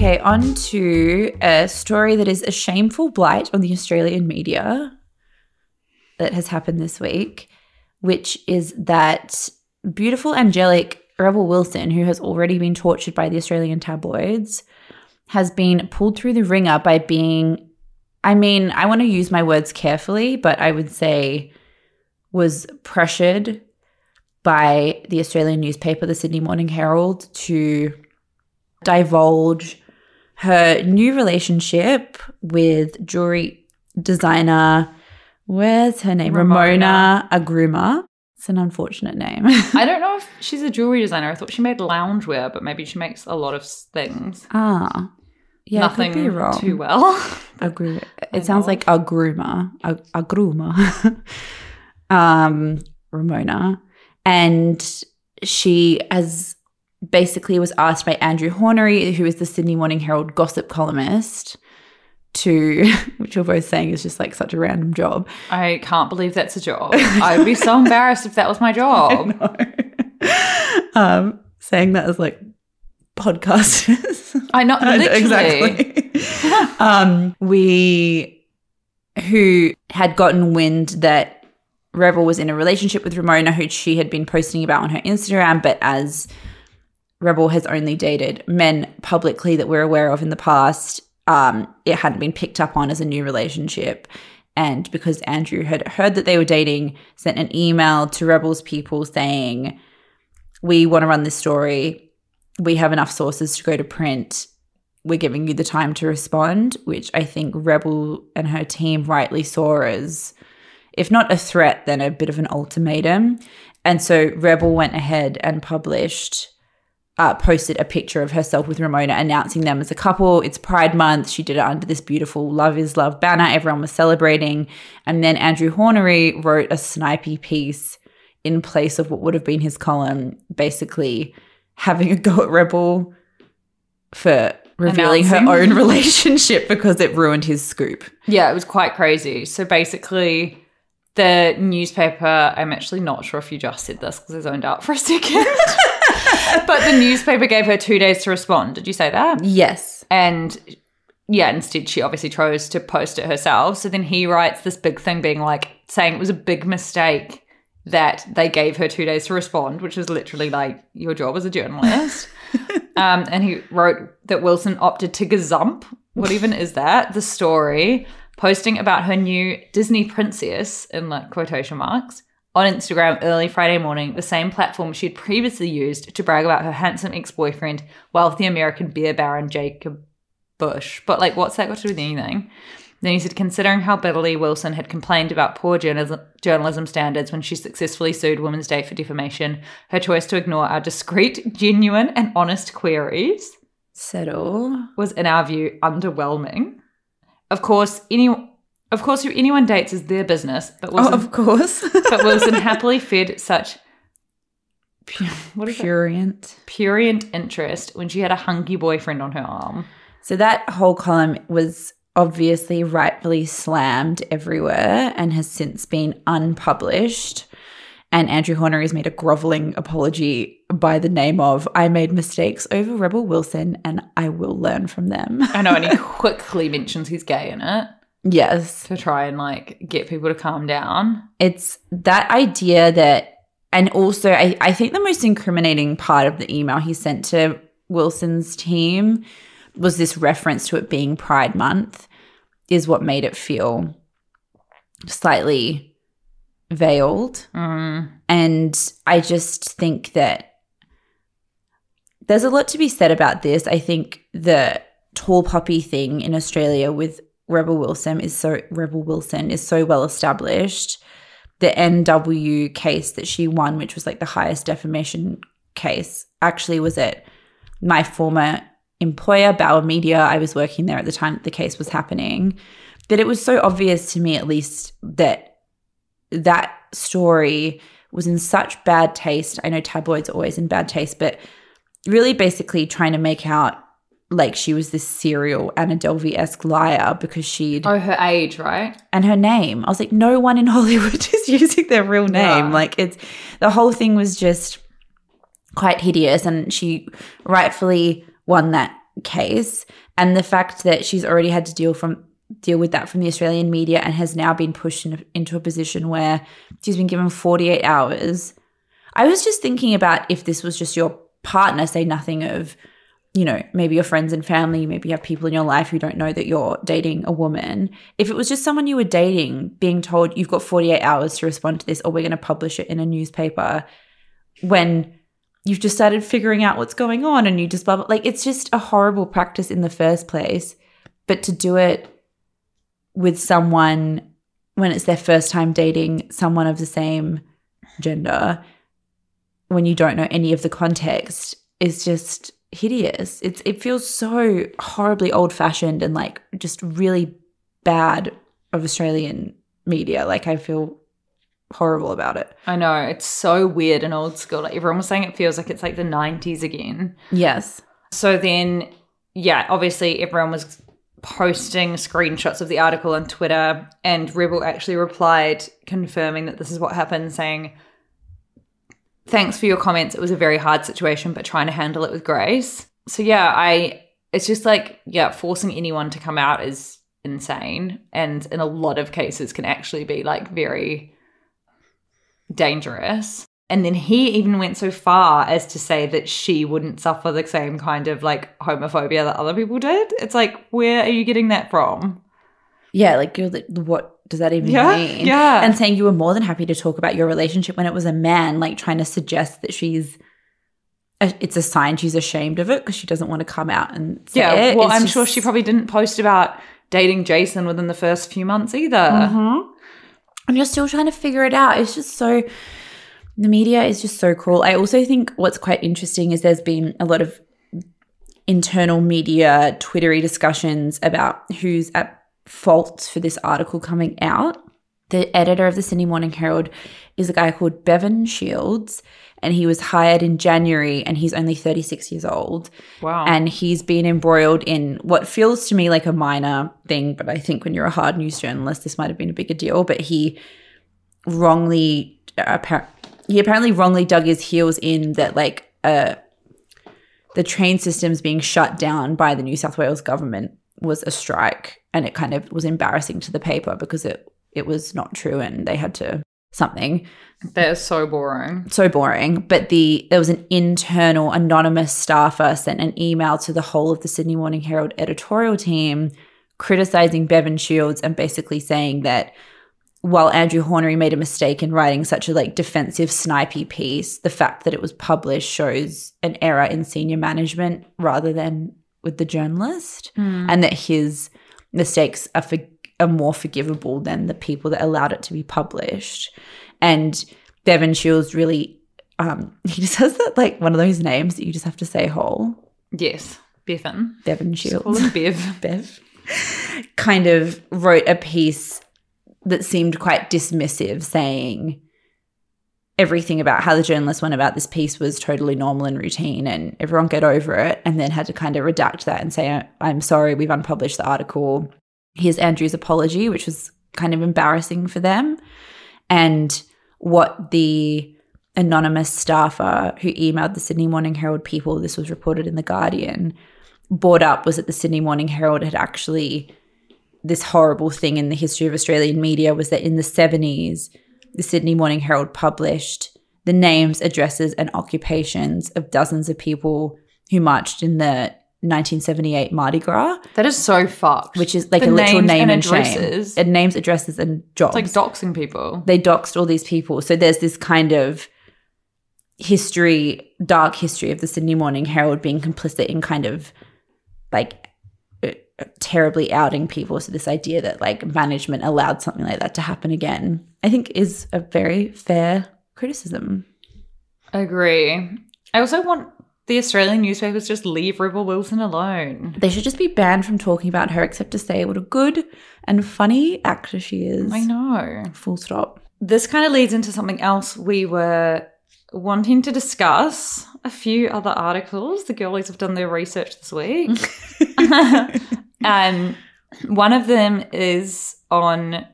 okay, on to a story that is a shameful blight on the Australian media that has happened this week, which is that beautiful, angelic Rebel Wilson, who has already been tortured by the Australian tabloids, has been pulled through the ringer by being, I mean, I want to use my words carefully, but I would say was pressured by the Australian newspaper, the Sydney Morning Herald, to divulge her new relationship with jewelry designer. Where's her name? Ramona, Agruma. It's an unfortunate name. I don't know if she's a jewelry designer. I thought she made loungewear, but maybe she makes a lot of things. ah, yeah, Nothing could be wrong. too well. Agru- it sounds like agruma, Ag- agruma. um, Ramona, and she has basically was asked by Andrew Hornery, who is the Sydney Morning Herald gossip columnist, to which we're both saying is just like such a random job. I can't believe that's a job. I would be so embarrassed if that was my job. um, saying that as like podcasters. I know literally. exactly. um, we who had gotten wind that Rebel was in a relationship with Ramona, who she had been posting about on her Instagram, but as Rebel has only dated men publicly that we're aware of in the past, um, it hadn't been picked up on as a new relationship. And because Andrew had heard that they were dating, sent an email to Rebel's people saying, We want to run this story. We have enough sources to go to print. We're giving you the time to respond, which I think Rebel and her team rightly saw as, if not a threat, then a bit of an ultimatum. And so Rebel went ahead and published uh, posted a picture of herself with Ramona announcing them as a couple. It's Pride Month. She did it under this beautiful Love is Love banner. Everyone was celebrating. And then Andrew Hornery wrote a snipey piece in place of what would have been his column, basically having a go at Rebel for revealing Announcing. her own relationship because it ruined his scoop. Yeah, it was quite crazy. So basically, the newspaper, I'm actually not sure if you just said this because I zoned out for a second. but the newspaper gave her two days to respond. Did you say that? Yes. And yeah, instead she obviously chose to post it herself. So then he writes this big thing being like saying it was a big mistake that they gave her two days to respond, which is literally like your job as a journalist. um, and he wrote that Wilson opted to gazump. What even is that? The story posting about her new Disney princess in like quotation marks on Instagram early Friday morning, the same platform she'd previously used to brag about her handsome ex-boyfriend, wealthy American beer baron Jacob Busch. But like, what's that got to do with anything? Then he said, considering how bitterly Wilson had complained about poor journalism, journalism standards when she successfully sued Women's Day for defamation, her choice to ignore our discreet, genuine, and honest queries Settle. was, in our view, underwhelming. Of course, any, of course, who anyone dates is their business, but Oh, Wilson, of course. but Wilson happily fed such pu- what is it? Purient. purient interest when she had a hunky boyfriend on her arm. So that whole column was obviously rightfully slammed everywhere and has since been unpublished. And Andrew Horner has made a groveling apology by the name of I made mistakes over Rebel Wilson and I will learn from them. I know, and he quickly mentions he's gay in it yes. to try and like get people to calm down. It's that idea that, and also I, I think the most incriminating part of the email he sent to Wilson's team was this reference to it being Pride Month, is what made it feel slightly veiled. Mm. And I just think that there's a lot to be said about this. I think the tall poppy thing in Australia with Rebel Wilson is so Rebel Wilson is so well established. The NW case that she won, which was like the highest defamation case, actually was at my former employer, Bauer Media. I was working there at the time that the case was happening. That it was so obvious to me, at least, that that story was in such bad taste. I know tabloids are always in bad taste, but really basically trying to make out like she was this serial Anna Delvey esque liar because she'd Oh, her age, right? and her name. I was like, no one in Hollywood is using their real name. Yeah. Like it's the whole thing was just quite hideous, and she rightfully won that case. And the fact that she's already had to deal from deal with that from the Australian media and has now been pushed in, into a position where she's been given 48 hours. I was just thinking about if this was just your partner, say nothing of, you know, maybe your friends and family, maybe you have people in your life who don't know that you're dating a woman. If it was just someone you were dating being told you've got 48 hours to respond to this or we're going to publish it in a newspaper when you've just started figuring out what's going on and you just blah, blah, like it's just a horrible practice in the first place. But to do it with someone when it's their first time dating someone of the same gender when you don't know any of the context is just hideous. It's it feels so horribly old fashioned and like just really bad of Australian media. Like I feel horrible about it. I know. It's so weird and old school. Like everyone was saying it feels like it's like the 90s again. Yes. So then, yeah, obviously everyone was posting screenshots of the article on Twitter, and Rebel actually replied confirming that this is what happened, saying, Thanks for your comments. It was a very hard situation, but trying to handle it with grace. So, yeah, I, it's just like, yeah, forcing anyone to come out is insane. And in a lot of cases, can actually be like very dangerous. And then he even went so far as to say that she wouldn't suffer the same kind of like homophobia that other people did. It's like, where are you getting that from? Yeah, like you're like, what does that even Yeah, mean? yeah. And saying you were more than happy to talk about your relationship when it was a man, like trying to suggest that she's it's a sign she's ashamed of it because she doesn't want to come out and say Yeah, it. well, It's I'm just- sure she probably didn't post about dating Jason within the first few months either. Mm-hmm. and you're still trying to figure it out. It's just so the media is just so cruel. I also think what's quite interesting is there's been a lot of internal media Twittery discussions about who's at fault for this article coming out. The editor of the Sydney Morning Herald is a guy called Bevan Shields, and he was hired in January, and he's only 36 years old. Wow. And he's been embroiled in what feels to me like a minor thing, but I think when you're a hard news journalist, this might have been a bigger deal. But he wrongly, appar- he apparently wrongly dug his heels in that like uh, the train systems being shut down by the New South Wales government was a strike, and it kind of was embarrassing to the paper because it it was not true, and they had to something They're so boring. so boring. But the there was an internal anonymous staffer sent an email to the whole of the Sydney Morning Herald editorial team criticizing Bevan Shields and basically saying that while Andrew Hornery made a mistake in writing such a like defensive snipey piece, the fact that it was published shows an error in senior management rather than with the journalist, and that his mistakes are for, are more forgivable than the people that allowed it to be published. And Bevan Shields really, um, he just has that like one of those names that you just have to say whole. Yes, Bevan. Bevan Just Shields. him Bev. Bev kind of wrote a piece that seemed quite dismissive, saying everything about how the journalist went about this piece was totally normal and routine and everyone get over it, and then had to kind of redact that and say, I'm sorry, we've unpublished the article. Here's Andrew's apology, which was kind of embarrassing for them. And what the anonymous staffer who emailed the Sydney Morning Herald people, this was reported in The Guardian, brought up was that the Sydney Morning Herald had actually this horrible thing in the history of Australian media was that in the 70s, the Sydney Morning Herald published the names, addresses, and occupations of dozens of people who marched in the 1978 Mardi Gras, That is so fucked. which is like The a literal name and and, addresses. shame. And names, addresses, and jobs It's like doxing people. they doxed all these people. So there's this kind of history, dark history of the Sydney Morning Herald being complicit in kind of like terribly outing people. So this idea that like management allowed something like that to happen again, I think is a very fair criticism. Agree. I also want the Australian newspapers just leave Rebel Wilson alone. They should just be banned from talking about her except to say what a good and funny actor she is. I know. Full stop. This kind of leads into something else we were wanting to discuss. A few other articles. The girlies have done their research this week. and one of them is on,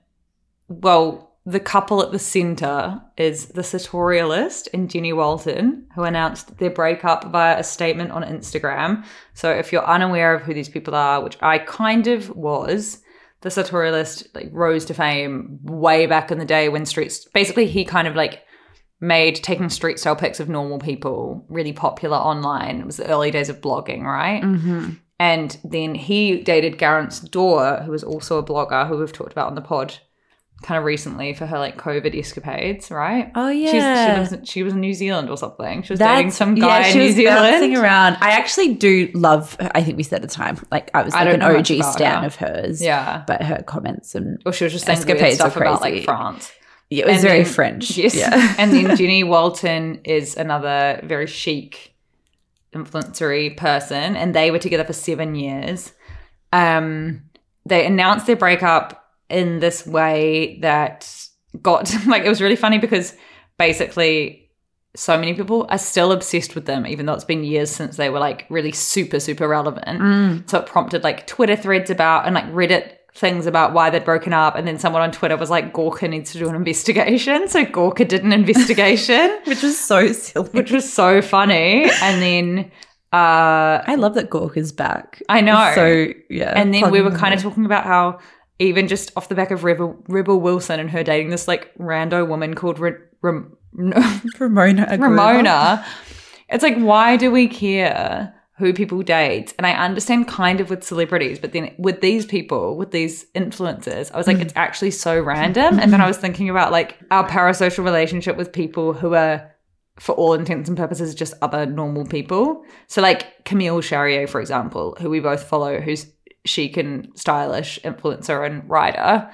well, the couple at the centre is the sartorialist and Jenny Walton, who announced their breakup via a statement on Instagram. So if you're unaware of who these people are, which I kind of was, the sartorialist like rose to fame way back in the day when streets basically he kind of like made taking street style pics of normal people really popular online. It was the early days of blogging, right? Mm-hmm. And then he dated Garance Doré, who was also a blogger who we've talked about on the pod kind of recently for her like COVID escapades, right? Oh, She's, yeah. she, lives, she was in New Zealand or something. She was dating some guy yeah, in she New Zealand. around. I actually do love. Her. I think we said at the time, like I was I like don't an OG stan her. of hers. Yeah. but her comments and Or she was just saying Escapades stuff about like France. yeah, it was And very then- French. Yes. Yeah. and then Jenny Walton is another very chic influencery person, and they were together for seven years. Um, they announced their breakup in this way that got like it was really funny because basically so many people are still obsessed with them, even though it's been years since they were like really super, super relevant. Mm. So it prompted like Twitter threads about and like Reddit things about why they'd broken up. And then someone on Twitter was like, Gawker needs to do an investigation. So Gawker did an investigation, Which was so silly. which was so funny. And then uh I love that Gawker is back. I know. So yeah. and then we were kind of talking about how even just off the back of Rebel, Rebel Wilson and her dating this like rando woman called Re- Ram- Ramona. Ramona. It's like, why do we care who people date? And I understand kind of with celebrities, but then with these people, with these influencers, I was like, it's mm-hmm. actually so random. And then I was thinking about like our parasocial relationship with people who are, for all intents and purposes, just other normal people. So like Camille Charrier, for example, who we both follow, who's chic and stylish influencer and writer.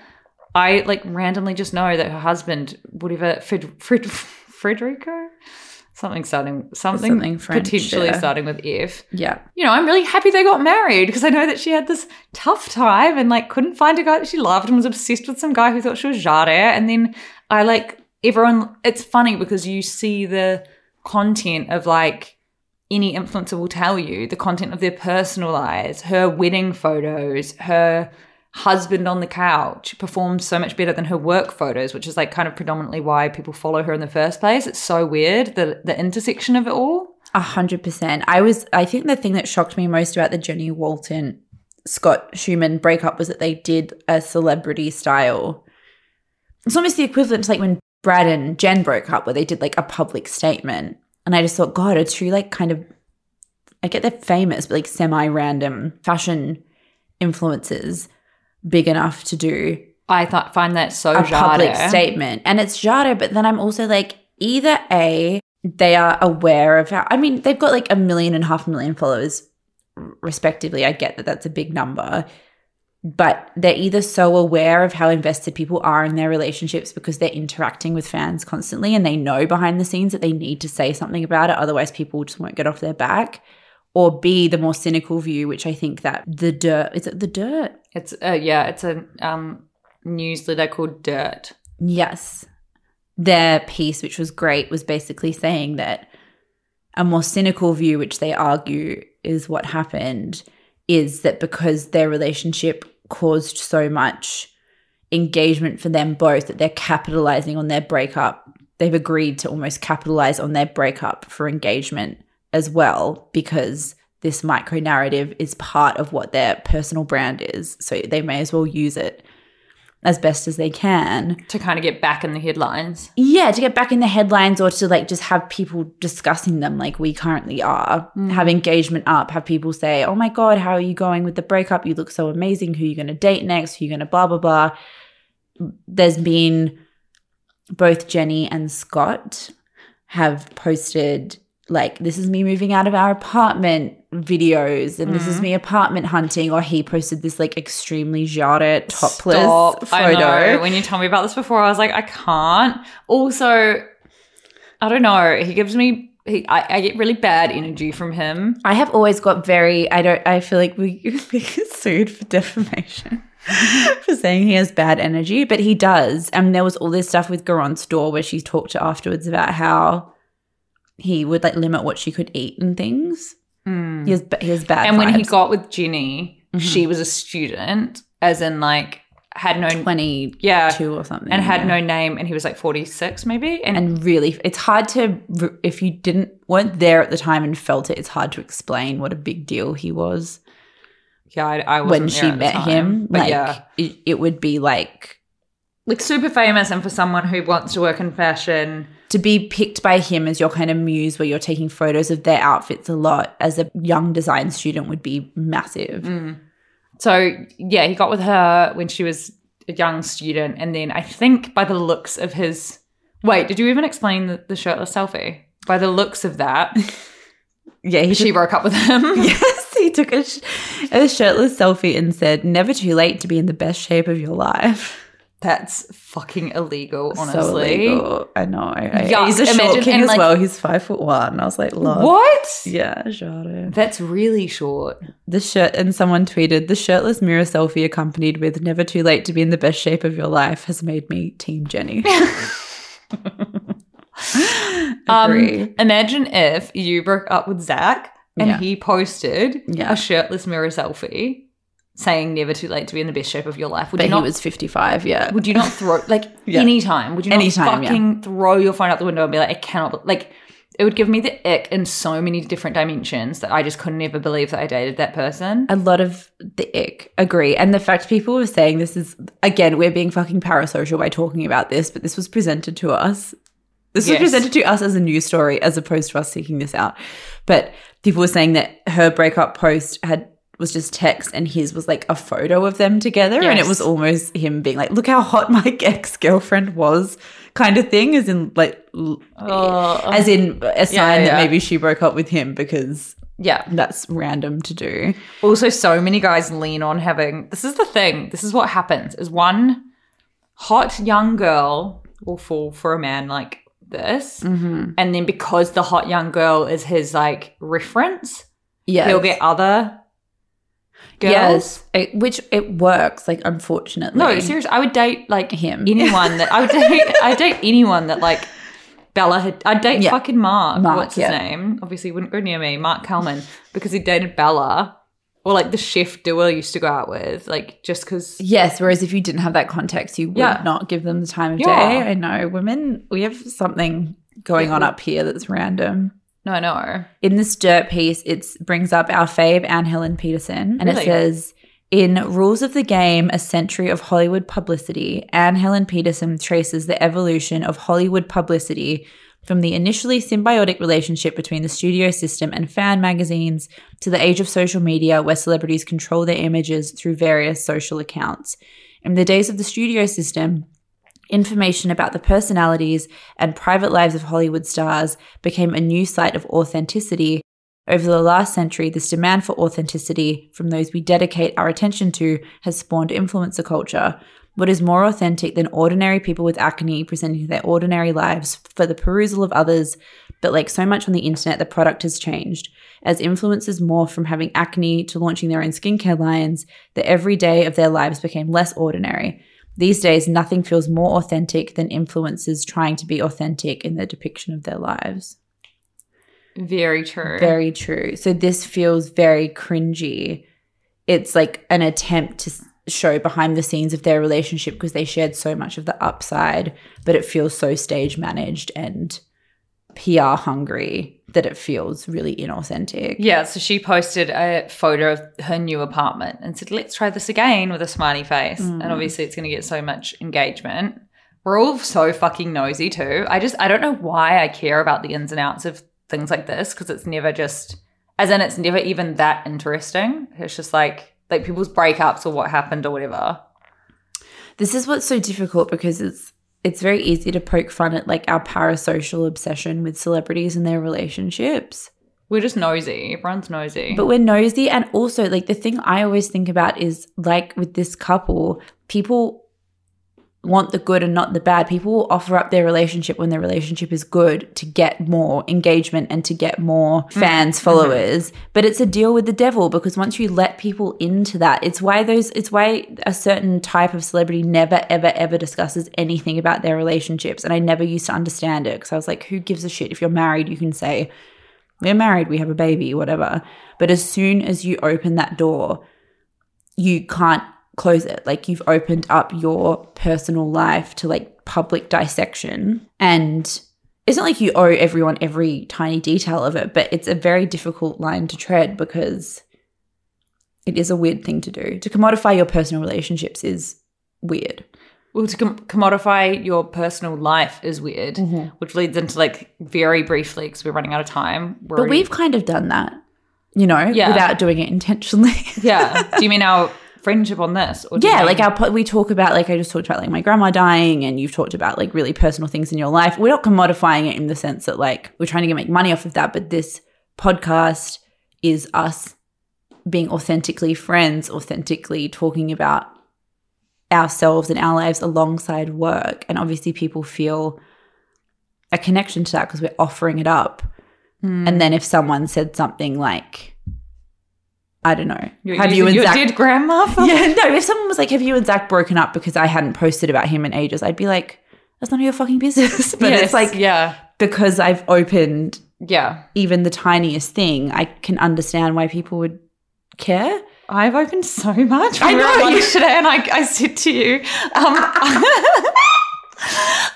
I like randomly just know that her husband, whatever, Fred, Fred, Frederico, something starting something, Something French, potentially yeah. starting with F. Yeah. You know, I'm really happy they got married because I know that she had this tough time and like couldn't find a guy that she loved and was obsessed with some guy who thought she was Jade. And then I like everyone. It's funny because you see the content of like any influencer will tell you the content of their personal lives, her wedding photos, her husband on the couch performs so much better than her work photos, which is like kind of predominantly why people follow her in the first place. It's so weird, the the intersection of it all. A hundred percent. I was. I think the thing that shocked me most about the Jenny Walton Scott Schuman breakup was that they did a celebrity style. It's almost the equivalent to like when Brad and Jen broke up, where they did like a public statement. And I just thought, God, it's true. Like, kind of. I get they're famous, but like semi-random fashion influencers, big enough to do I thought find that so a public statement. And it's Jada, but then I'm also like, either A, they are aware of how, I mean, they've got like a million and a half million followers, respectively. I get that that's a big number. But they're either so aware of how invested people are in their relationships because they're interacting with fans constantly and they know behind the scenes that they need to say something about it. Otherwise, people just won't get off their back. Or B, the more cynical view, which I think that the dirt, is it the dirt? It's uh, yeah, it's a um newsletter called Dirt. Yes. Their piece, which was great, was basically saying that a more cynical view, which they argue is what happened, is that because their relationship caused so much engagement for them both, that they're capitalizing on their breakup. They've agreed to almost capitalize on their breakup for engagement as well, because this micro narrative is part of what their personal brand is. So they may as well use it as best as they can. to kind of get back in the headlines. Yeah, to get back in the headlines or to like just have people discussing them like we currently are. Mm. Have engagement up, have people say, Oh my God, how are you going with the breakup? You look so amazing. Who are you going to date next? Who are you going to blah, blah, blah. There's been both Jenny and Scott have posted like, this is me moving out of our apartment videos and this is mm-hmm. me apartment hunting. Or he posted this like extremely Jada topless Stop. photo. I know. When you told me about this before, I was like, I can't. Also, I don't know. He gives me. He, I, I get really bad energy from him. I have always got very. I don't. I feel like we, we get sued for defamation for saying he has bad energy, but he does. And there was all this stuff with Garance Doré where she talked to afterwards about how he would like limit what she could eat and things. Hmm. He has ba- he has bad. And when he got with Jenny, mm-hmm. she was a student, as in like had no twenty yeah two or something, and had yeah. no name, and he was like forty six maybe, and, And really, it's hard to if you didn't weren't there at the time and felt it. It's hard to explain what a big deal he was. yeah, I, I when she there at the met time, him. Like yeah, it, it would be like like super famous, and for someone who wants to work in fashion, to be picked by him as your kind of muse where you're taking photos of their outfits a lot as a young design student would be massive. Mm. So yeah, he got with her when she was a young student, and then I think by the looks of his wait, did you even explain the, the shirtless selfie? By the looks of that, Yeah, he she took, broke up with him. yes, he took a, sh- a shirtless selfie and said, "Never too late to be in the best shape of your life." That's fucking illegal, So honestly. illegal. I know. I, Yuck. he's a short king as like- well. He's five foot one. I was like, love. what? Yeah, Jada. That's really short. The shirt and someone tweeted the shirtless mirror selfie accompanied with "Never too late to be in the best shape of your life" has made me Team Jenny. Um, imagine if you broke up with Zach and Yeah. he posted Yeah. a shirtless mirror selfie saying never too late to be in the best shape of your life. Would but you he not was 55, yeah. would you not throw like Yeah. anytime? Would you not Anytime, yeah. fucking throw your phone out the window and be like, I cannot like it would give me the ick in so many different dimensions that I just couldn't ever believe that I dated that person. a lot of the ick agree and the fact people were saying this is again we're being fucking parasocial by talking about this but this was presented to us this Yes. was presented to us as a news story as opposed to us seeking this out but people were saying that her breakup post had was just text and his was like a photo of them together and it was almost him being like look how hot my ex-girlfriend was kind of thing as in like l- as in a sign yeah, that maybe she broke up with him because Yeah. that's random to do Also, so many guys lean on having this is the thing. This is what happens is one hot young girl will fall for a man like this. Mm-hmm. And then because the hot young girl is his like reference, yeah he'll get other girls. Yes, it, which it works. Like, unfortunately, No, seriously, I would date like Him. anyone that I would date. I date anyone that like Bella had. I'd date Yeah. fucking Marc. Marc, What's his name? Obviously, he wouldn't go near me. Marc Kalman because he dated Bella, or like the chef Dua used to go out with. Like just because. Yes. Whereas if you didn't have that context, you would Yeah. not give them the time of Yeah. day. I know women. We have something going Yeah, on up here that's random. No, no. In this dirt piece, it brings up our fave Anne Helen Petersen, and Really? it says. In Rules of the Game, A Century of Hollywood Publicity, Anne Helen Petersen traces the evolution of Hollywood publicity from the initially symbiotic relationship between the studio system and fan magazines to the age of social media where celebrities control their images through various social accounts. In the days of the studio system, information about the personalities and private lives of Hollywood stars became a new site of authenticity. Over the last century, this demand for authenticity from those we dedicate our attention to has spawned influencer culture. What is more authentic than ordinary people with acne presenting their ordinary lives for the perusal of others? But like so much on the internet, the product has changed. As influencers morph from having acne to launching their own skincare lines, the everyday of their lives became less ordinary. These days, nothing feels more authentic than influencers trying to be authentic in their depiction of their lives. Very true. Very true. So this feels very cringy. It's like an attempt to show behind the scenes of their relationship because they shared so much of the upside, but it feels so stage managed and PR hungry that it feels really inauthentic. Yeah, so she posted a photo of her new apartment and said, "Let's try this again" with a smiley face. And mm. obviously, it's going to get so much engagement. We're all so fucking nosy too. I just I don't know why I care about the ins and outs of things like this because it's never just as in it's never even that interesting. It's just like like people's breakups or what happened or whatever. This is what's so difficult because it's it's very easy to poke fun at like our parasocial obsession with celebrities and their relationships. We're just nosy. Everyone's nosy. But we're nosy. And also, like, the thing I always think about is like with this couple, people want the good and not the bad. People will offer up their relationship when their relationship is good to get more engagement and to get more mm. fans, mm-hmm. followers. But it's a deal with the devil because once you let people into that, it's why those, it's why a certain type of celebrity never, ever, ever discusses anything about their relationships. And I never used to understand it because I was like, who gives a shit? If you're married, you can say, we're married, we have a baby, whatever. But as soon as you open that door, you can't close it. Like you've opened up your personal life to like public dissection. And it's not like you owe everyone every tiny detail of it, but it's a very difficult line to tread because it is a weird thing to do. To commodify your personal relationships is weird. Well, to com- commodify your personal life is weird, Mm-hmm. which leads into like very briefly because we're running out of time. We're But already- we've kind of done that, you know, Yeah. without doing it intentionally. yeah. Do you mean our friendship on this? Or yeah, like our we talk about like I just talked about like my grandma dying, and you've talked about like really personal things in your life. We're not commodifying it in the sense that like we're trying to make money off of that, but this podcast is us being authentically friends, authentically talking about ourselves and our lives alongside work, and obviously people feel a connection to that because we're offering it up. Hmm. And then if someone said something like, I don't know, You're have you and your Zach dead grandma? For- yeah, no, if someone was like, Have you and Zach broken up because I hadn't posted about him in ages, I'd be like, That's none of your fucking business. But Yes, it's like, yeah. because I've opened Yeah. even the tiniest thing, I can understand why people would care. I've opened so much. I We were at know, you- today, and I, I said to you, um,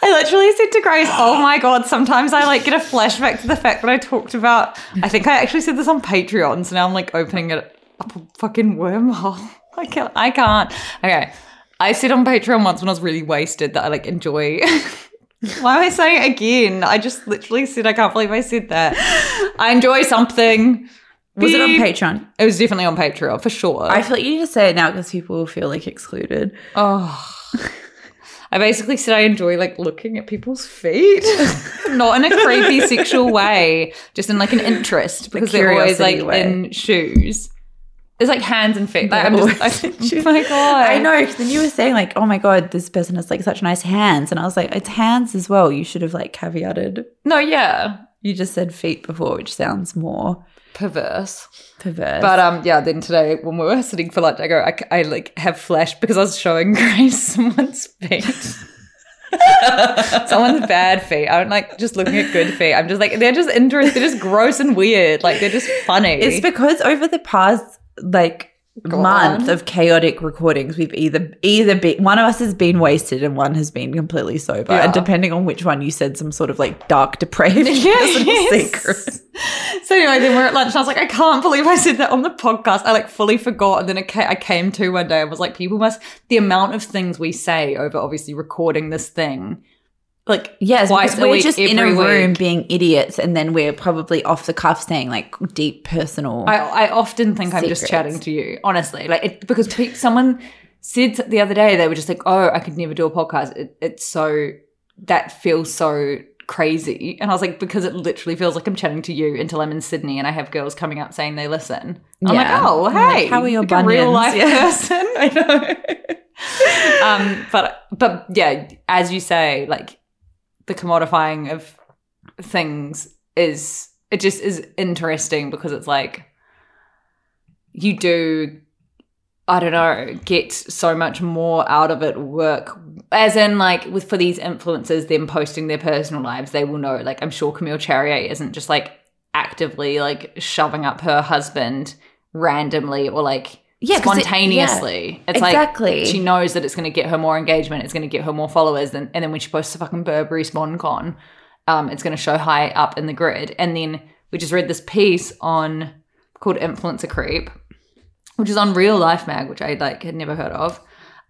I literally said to Grace, "Oh my god!" Sometimes I like get a flashback to the fact that I talked about. I think I actually said this on Patreon, so now I'm like opening it up a fucking wormhole. I can't. I can't. Okay, I said on Patreon once when I was really wasted that I like enjoy. Why am I saying it again? I just literally said I can't believe I said that. I enjoy something. Was it on Patreon? It was definitely on Patreon for sure. I feel like you need to say it now because people will feel like excluded. oh, I basically said I enjoy like looking at people's feet, not in a creepy sexual way, just in like an interest because they're always like way. in shoes. There's like hands and feet. Like, I'm just, always I, in shoes. oh my god, I know. then you were saying like, "Oh my god, this person has like such nice hands," and I was like, "It's hands as well." You should have like caveated. No, yeah, You just said feet before, which sounds more perverse. perverse. But um, yeah. Then today when we were sitting for lunch, I go, I, I like have flash because I was showing Grace someone's feet. Someone's bad feet. I don't like just looking at good feet. I'm just like they're just interesting. They're just gross and weird. Like they're just funny. It's because over the past like Go month on. of chaotic recordings, we've either either been one of us has been wasted and one has been completely sober. Yeah. And depending on which one, you said some sort of like dark depraved Yes. secret. So anyway, then we're at lunch and I was like, I can't believe I said that on the podcast. I like fully forgot. And then I came to one day and was like, people must, the amount of things we say over obviously recording this thing, like Yes, because we're week, just in a room week. being idiots, and then we're probably off the cuff saying like deep personal. I, I often think I'm just chatting to you, honestly. Like, it, because someone said the other day, they were just like, oh, I could never do a podcast. It, it's so, that feels so crazy. And I was like, because it literally feels like I'm chatting to you until I'm in Sydney and I have girls coming up saying they listen. I'm like, Yeah. oh, like, hey, how are your like a real life Yeah. person? I know. um, but, but yeah, as you say, like the commodifying of things is, it just is interesting because it's like, you do I don't know, get so much more out of it work. As in, like, with for these influencers, them posting their personal lives, they will know. Like, I'm sure Camille Charrière isn't just like actively like shoving up her husband randomly or like Yeah, 'cause it- spontaneously. it's exactly. like she knows that it's going to get her more engagement, it's going to get her more followers, and, and then when she posts a fucking Burberry SponCon, um, it's going to show high up in the grid. And then we just read this piece on called Influencer Creep, which is on Real Life Mag, which I like had never heard of.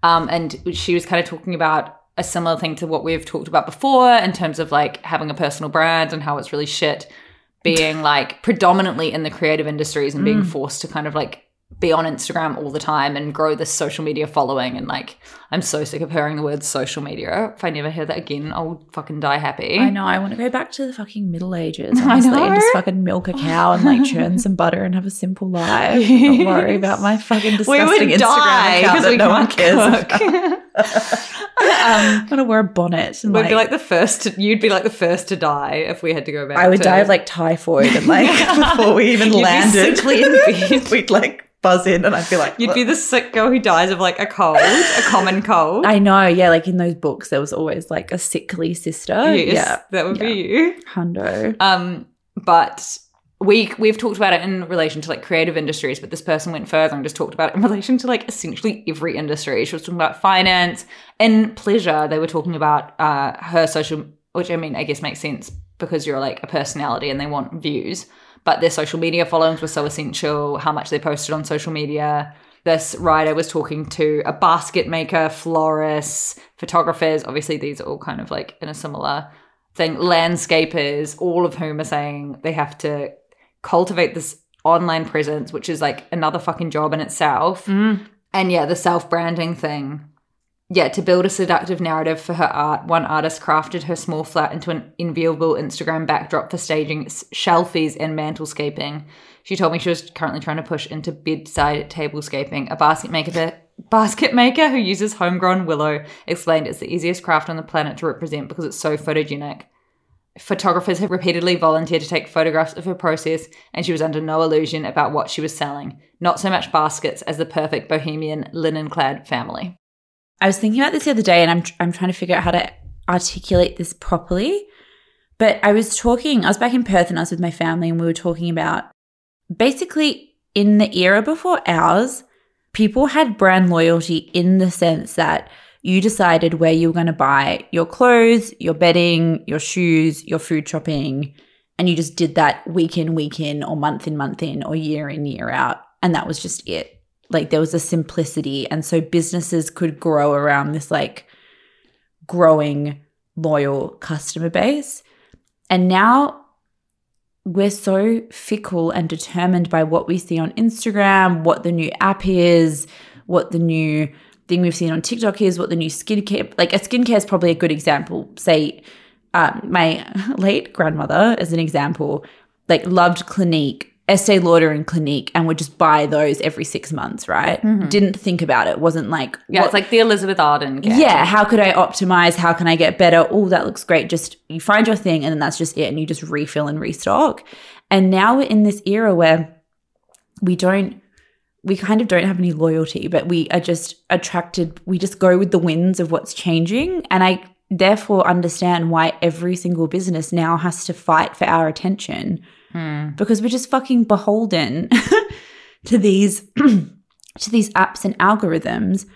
Um, and she was kind of talking about a similar thing to what we've talked about before in terms of like having a personal brand and how it's really shit being like predominantly in the creative industries and being forced to kind of like be on Instagram all the time and grow this social media following. And like, I'm so sick of hearing the word social media. If I never hear that again, I'll fucking die happy. I know. I want to go back to the fucking Middle Ages, I honestly, and just fucking milk a cow and like churn some butter and have a simple life. Not worry about my fucking We disgusting would Instagram die account because that we no one cares. I'm gonna wear a bonnet and We'd like, be like the first. To, you'd be like the first to die if we had to go back. I would to, die of like typhoid and like before we even You'd landed. sickly in bed. we'd like buzz in and I'd be like, You'd be the sick girl who dies of like a cold, a common cold. I know, yeah. Like in those books, there was always like a sickly sister. yes, Yeah, that would yeah. be you. hundo. Um, but we we've talked about it in relation to like creative industries, but this person went further and just talked about it in relation to like essentially every industry. She was talking about finance and pleasure. They were talking about uh, her social, which I mean, I guess makes sense because you're like a personality and they want views. But their social media followings were so essential. How much they posted on social media. This writer was talking to a basket maker, florists, photographers. Obviously, these are all kind of like in a similar thing. Landscapers, all of whom are saying they have to cultivate this online presence, which is like another fucking job in itself. Mm. And yeah, the self branding thing. Yeah, to build a seductive narrative for her art, one artist crafted her small flat into an enviable Instagram backdrop for staging shelfies and mantlescaping. She told me she was currently trying to push into bedside tablescaping. A basket maker, basket maker who uses homegrown willow explained it's the easiest craft on the planet to represent because it's so photogenic. Photographers have repeatedly volunteered to take photographs of her process, and she was under no illusion about what she was selling. Not so much baskets as the perfect bohemian linen clad family. I was thinking about this the other day, and I'm I'm trying to figure out how to articulate this properly. But I was talking, I was back in Perth and I was with my family and we were talking about basically in the era before ours, people had brand loyalty in the sense that you decided where you were going to buy your clothes, your bedding, your shoes, your food shopping, and you just did that week in, week in, or month in, month in, or year in, year out. And that was just it. Like there was a simplicity. And so businesses could grow around this like growing loyal customer base. And now we're so fickle and determined by what we see on Instagram, what the new app is, what the new thing we've seen on TikTok is, what the new skincare, like a skincare is probably a good example. Say, um, my late grandmother, as an example, like loved Clinique, Estee Lauder and Clinique, and would just buy those every six months, right? Didn't think about it. Wasn't like, Yeah, what- it's like the Elizabeth Arden. Gap. yeah, how could I optimize? How can I get better? Oh, that looks great. Just you find your thing and then that's just it. And you just refill and restock. And now we're in this era where we don't, we kind of don't have any loyalty, but we are just attracted. We just go with the winds of what's changing. And I therefore understand why every single business now has to fight for our attention hmm. because we're just fucking beholden to these to these apps and algorithms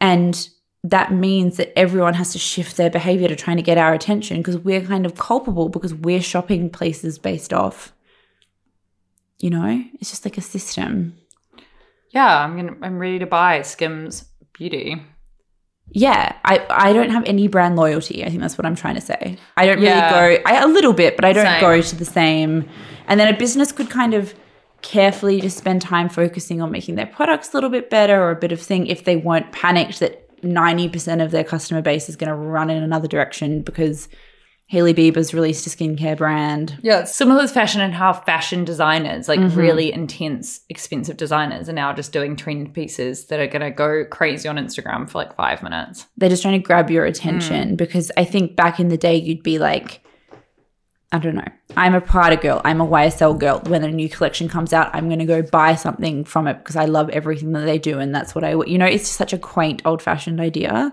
and that means that everyone has to shift their behavior to trying to get our attention because we're kind of culpable because we're shopping places based off you know it's just like a system yeah. I'm gonna. I'm ready to buy Skims Beauty. yeah i i don't have any brand loyalty i think that's what i'm trying to say i don't really go I, a little bit but i don't Same. go to the same and then a business could kind of carefully just spend time focusing on making their products a little bit better or a bit of thing if they weren't panicked that 90% of their customer base is going to run in another direction because Hailey Bieber's released a skincare brand. Yeah, similar to fashion and how fashion designers, like mm-hmm. really intense, expensive designers, are now just doing trend pieces that are going to go crazy on Instagram for like five minutes. They're just trying to grab your attention mm. because I think back in the day you'd be like, I don't know, I'm a Prada girl, I'm a YSL girl. When a new collection comes out, I'm going to go buy something from it because I love everything that they do, and that's what I, you know, it's such a quaint, old-fashioned idea.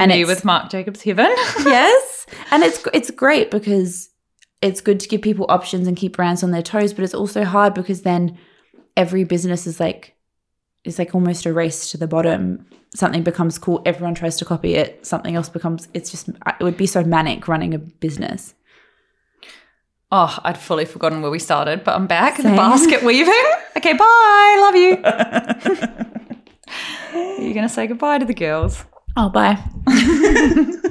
And it's, with Marc Jacobs Heaven. yes, and it's it's great because it's good to give people options and keep brands on their toes, but it's also hard because then every business is like is like almost a race to the bottom. Something becomes cool, everyone tries to copy it. Something else becomes. It's just it would be so manic running a business. oh, I'd fully forgotten where we started, but I'm back in the basket weaving. Okay, bye. Love you. You're going to say goodbye to the girls? Oh, bye.